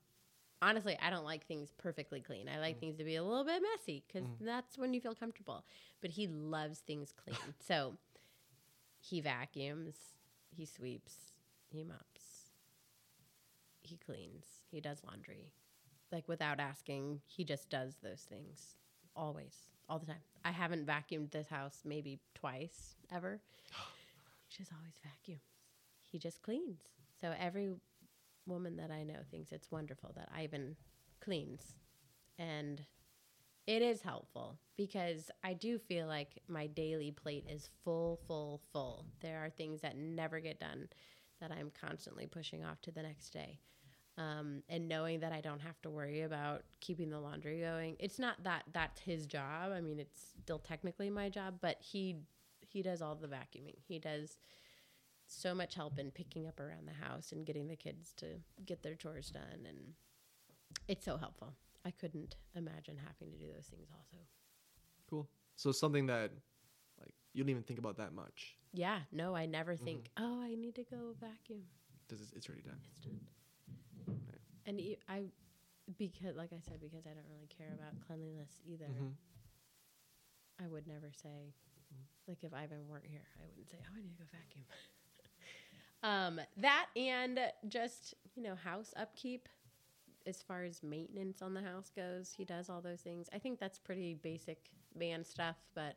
honestly, I don't like things perfectly clean. I like things to be a little bit messy because Mhm. that's when you feel comfortable. But he loves things clean. so he vacuums, he sweeps, he mops, he cleans, he does laundry. Like without asking, he just does those things always, all the time. I haven't vacuumed this house maybe twice ever. he just always vacuums. He just cleans. So every woman that I know thinks it's wonderful that Ivan cleans. And it is helpful because I do feel like my daily plate is full, full, full. There are things that never get done that I'm constantly pushing off to the next day. Um, and knowing that I don't have to worry about keeping the laundry going. It's not that that's his job. I mean, it's still technically my job, but he he does all the vacuuming. He does so much help in picking up around the house and getting the kids to get their chores done and it's so helpful. I couldn't imagine having to do those things also. Cool. So something that like you don't even think about that much Yeah, no, I never think, "Oh, I need to go vacuum." because it's, it's already done. It's done. Right. And I because like I said because I don't really care about cleanliness either. Mhm. I would never say, like, if Ivan weren't here, I wouldn't say, "Oh, I need to go vacuum." um, that and just you know house upkeep, as far as maintenance on the house goes, he does all those things. I think that's pretty basic man stuff, but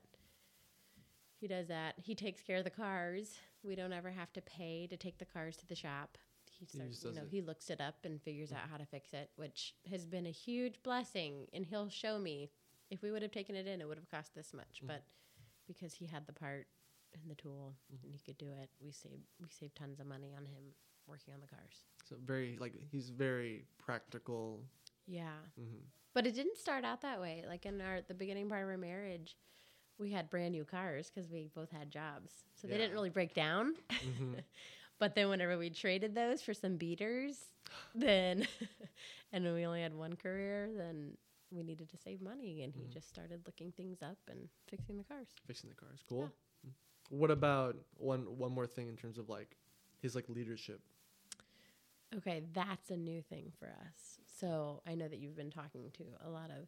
he does that. He takes care of the cars. We don't ever have to pay to take the cars to the shop. he starts, just you know, it. he looks it up and figures out how to fix it, which has been a huge blessing. And he'll show me if we would have taken it in, it would have cost this much. Mm. But because he had the part and the tool Mm-hmm. and he could do it, we saved we saved tons of money on him working on the cars. So very like he's very practical. Yeah. hmm But it didn't start out that way. Like in our the beginning part of our marriage, we had brand new cars because we both had jobs, so they didn't really break down. hmm but then whenever we traded those for some beaters, then and we only had one career, then we needed to save money, and he Mhm. just started looking things up and fixing the cars. Fixing the cars, cool. Mm. What about one one more thing in terms of like his like leadership? Okay, that's a new thing for us. So I know that you've been talking to a lot of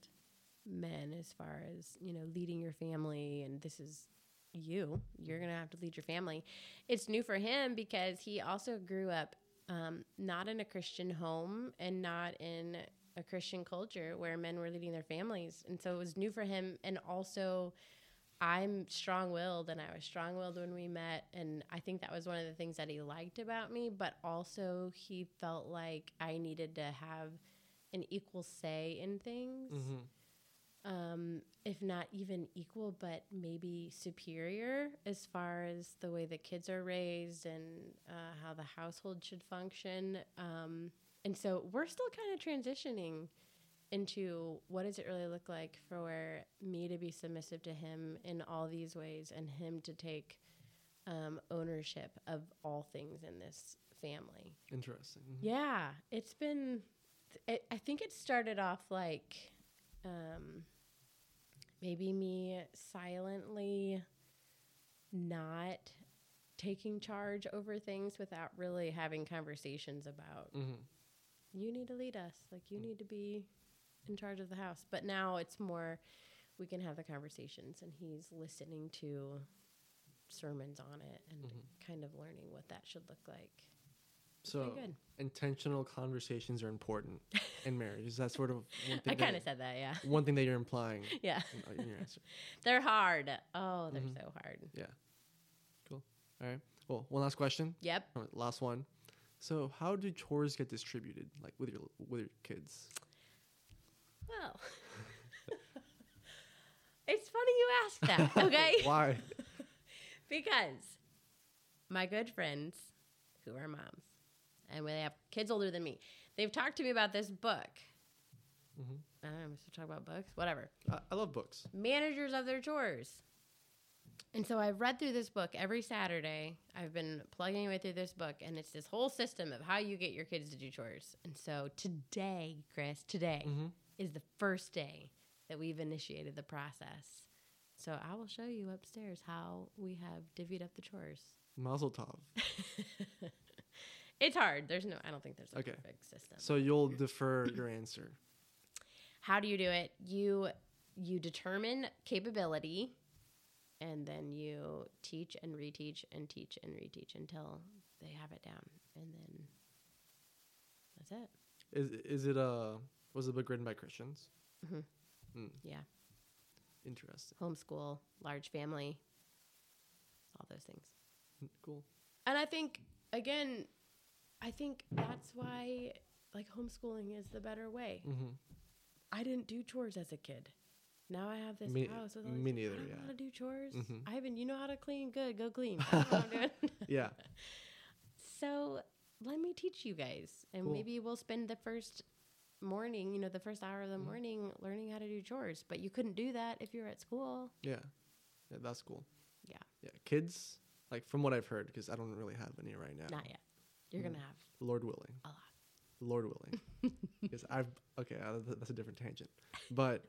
men as far as, you know, leading your family and this is you. You're to have to lead your family. It's new for him because he also grew up um, not in a Christian home and not in a Christian culture where men were leading their families. And so it was new for him. And also, I'm strong willed and I was strong willed when we met. And I think that was one of the things that he liked about me. But also, he felt like I needed to have an equal say in things. Mm-hmm. Um, if not even equal, but maybe superior as far as the way the kids are raised and uh, how the household should function. Um, and so we're still kind of transitioning into what does it really look like for me to be submissive to him in all these ways and him to take um, ownership of all things in this family. Interesting. Mhm. Yeah, it's been. It, I think it started off like um, maybe me silently not taking charge over things without really having conversations about Mhm. you need to lead us like you need to be in charge of the house but now it's more we can have the conversations and he's listening to sermons on it and Mhm. kind of learning what that should look like So intentional conversations are important in marriage. Is that sort of one thing? I kind of said that, yeah. one thing that you're implying Yeah. in, in your answer. They're hard. Oh, they're Mhm. so hard. Yeah. Cool. All right. Well, one last question. Yep. Last one. So, how do chores get distributed, like with your with your kids? Well, it's funny you ask that, okay? Why? because my good friends who are moms and they have kids older than me, they've talked to me about this book. Mhm. I don't know, I'm supposed to talk about books? Whatever. I, I love books. managers of their chores. And so I've read through this book every Saturday. I've been plugging away through this book, and it's this whole system of how you get your kids to do chores. And so today, Chris, today Mhm. Is the first day that we've initiated the process. So I will show you upstairs how we have divvied up the chores. Mazel tov. It's hard. There's no, I don't think there's a Okay. perfect system. So you'll defer your answer. how do you do it you you determine capability and then you teach and reteach and teach and reteach until they have it down and then that's it Is is it a was the book written by Christians? Mm-hmm. Mm, yeah interesting. homeschool large family all those things Mm, Cool. and i think again i think that's why like homeschooling is the better way Mm-hmm. i didn't do chores as a kid now I have this Me- house with all me neither, I don't know yeah. how to do chores. Mhm. Ivan, you know how to clean? Good, go clean. I don't know I'm doing. Yeah. So let me teach you guys, and Cool. maybe we'll spend the first morning, you know, the first hour of the Mhm. morning learning how to do chores. But you couldn't do that if you were at school. Yeah. Yeah. That's cool. Yeah. Yeah. Kids, like from what I've heard, because I don't really have any right now. Not yet. You're Mhm. gonna have Lord willing. a lot. Lord willing. Because I've okay, uh, that's a different tangent, but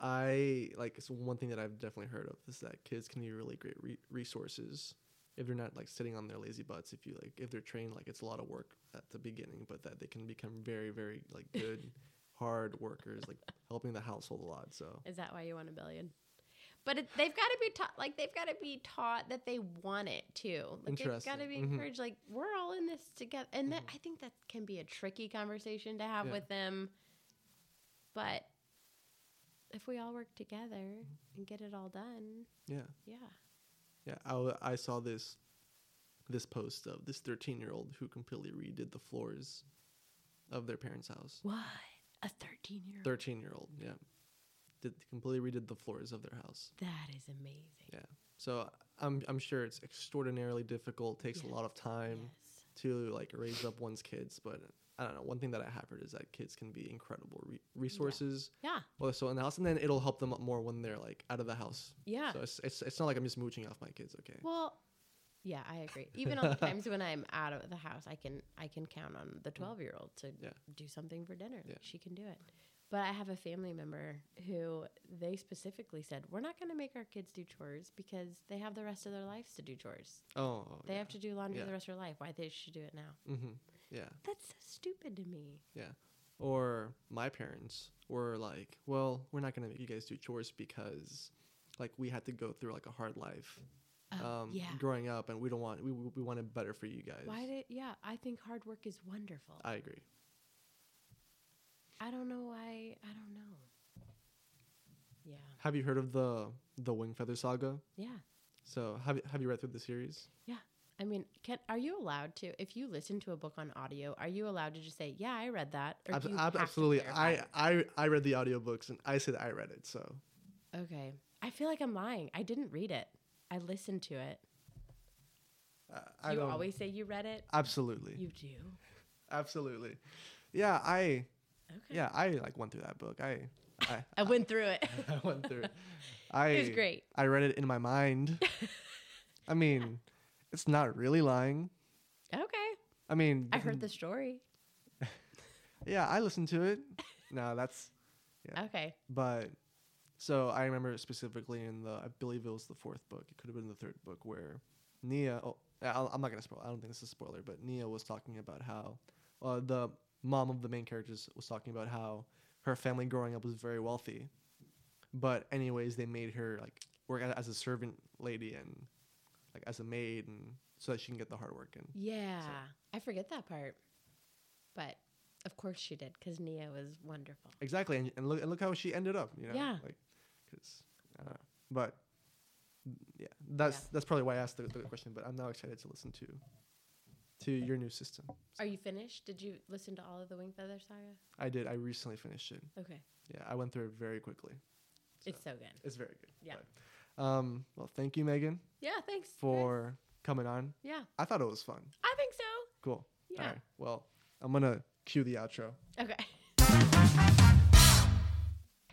I like so one thing that I've definitely heard of is that kids can be really great re- resources if they're not like sitting on their lazy butts. If you like, if they're trained, like it's a lot of work at the beginning, but that they can become very, very like good, hard workers, like helping the household a lot. So Is that why you want a billion? But it, they've got to be taught, like they've got to be taught that they want it too. Like they've got to be Mhm. encouraged. Like we're all in this together, and that Mhm. I think that can be a tricky conversation to have Yeah. with them. But if we all work together and get it all done, yeah, yeah, yeah. I, I saw this this post of this 13 year old who completely redid the floors of their parents' house. What? A 13 year old? 13 year old, yeah. Did completely redid the floors of their house. That is amazing. Yeah. So I'm I'm sure it's extraordinarily difficult, takes Yeah. a lot of time Yes. to like raise up one's kids, but I don't know. One thing that I have heard is that kids can be incredible re- resources. Yeah. Well, so in the house, and then it'll help them up more when they're like out of the house. Yeah. So it's, it's it's not like I'm just mooching off my kids. Okay. Well, yeah, I agree. Even on the times when I'm out of the house, I can I can count on the 12 year old to Yeah. do something for dinner. Yeah. She can do it. But I have a family member who they specifically said, "We're not going to make our kids do chores because they have the rest of their lives to do chores. Oh. They have to do laundry Yeah. the rest of their life. Why they should do it now?" Mm-hmm. Yeah. That's so stupid to me. Yeah. Or my parents were like, "Well, we're not gonna make you guys do chores because, like, we had to go through like a hard life, Oh, um, yeah. growing up, and we don't want we we we want it better for you guys." Why did yeah? I think hard work is wonderful. I agree. I don't know why. I don't know. Yeah. Have you heard of the the Wingfeather Saga? Yeah. So have you- have you read through the series? I mean, can are you allowed to if you listen to a book on audio, are you allowed to just say, "Yeah, I read that"? Ab- absolutely. I. I I read the audiobooks and I said I read it. So Okay. I feel like I'm lying. I didn't read it. I listened to it. uh, I you always say you read it. absolutely You do. absolutely. Yeah, I Okay. yeah I like went through that book. I I, I went through it. I went through. it. I it was great. I read it in my mind. I mean, it's not really lying. Okay. I mean, I heard the story. Yeah, I listened to it. No, that's Yeah. Okay. but so I remember specifically in the I believe it was the fourth book. It could have been the third book where Nia. Oh, I'll, I'm not gonna spoil. I don't think this is a spoiler, but Nia was talking about how uh, the mom of the main characters was talking about how her family growing up was very wealthy, but anyways they made her like work as a servant lady and like as a maid and so that she can get the hard work in. Yeah. I forget that part. But of course she did because Nia was wonderful. Exactly, and, and look and look how she ended up. You know, Yeah. like because I don't know, but yeah, that's Yeah. that's probably why I asked the, the question. But I'm now excited to listen to to your new system. Are you finished? Did you listen to all of the Wingfeather Saga? I did. I recently finished it. Okay. Yeah, I went through it very quickly. It's so good. It's very good. Yeah. Um. Well, thank you, Meghan, Yeah, thanks. for coming on. Yeah, I thought it was fun. I think so. Cool. Yeah. All right. Well, I'm gonna cue the outro. Okay.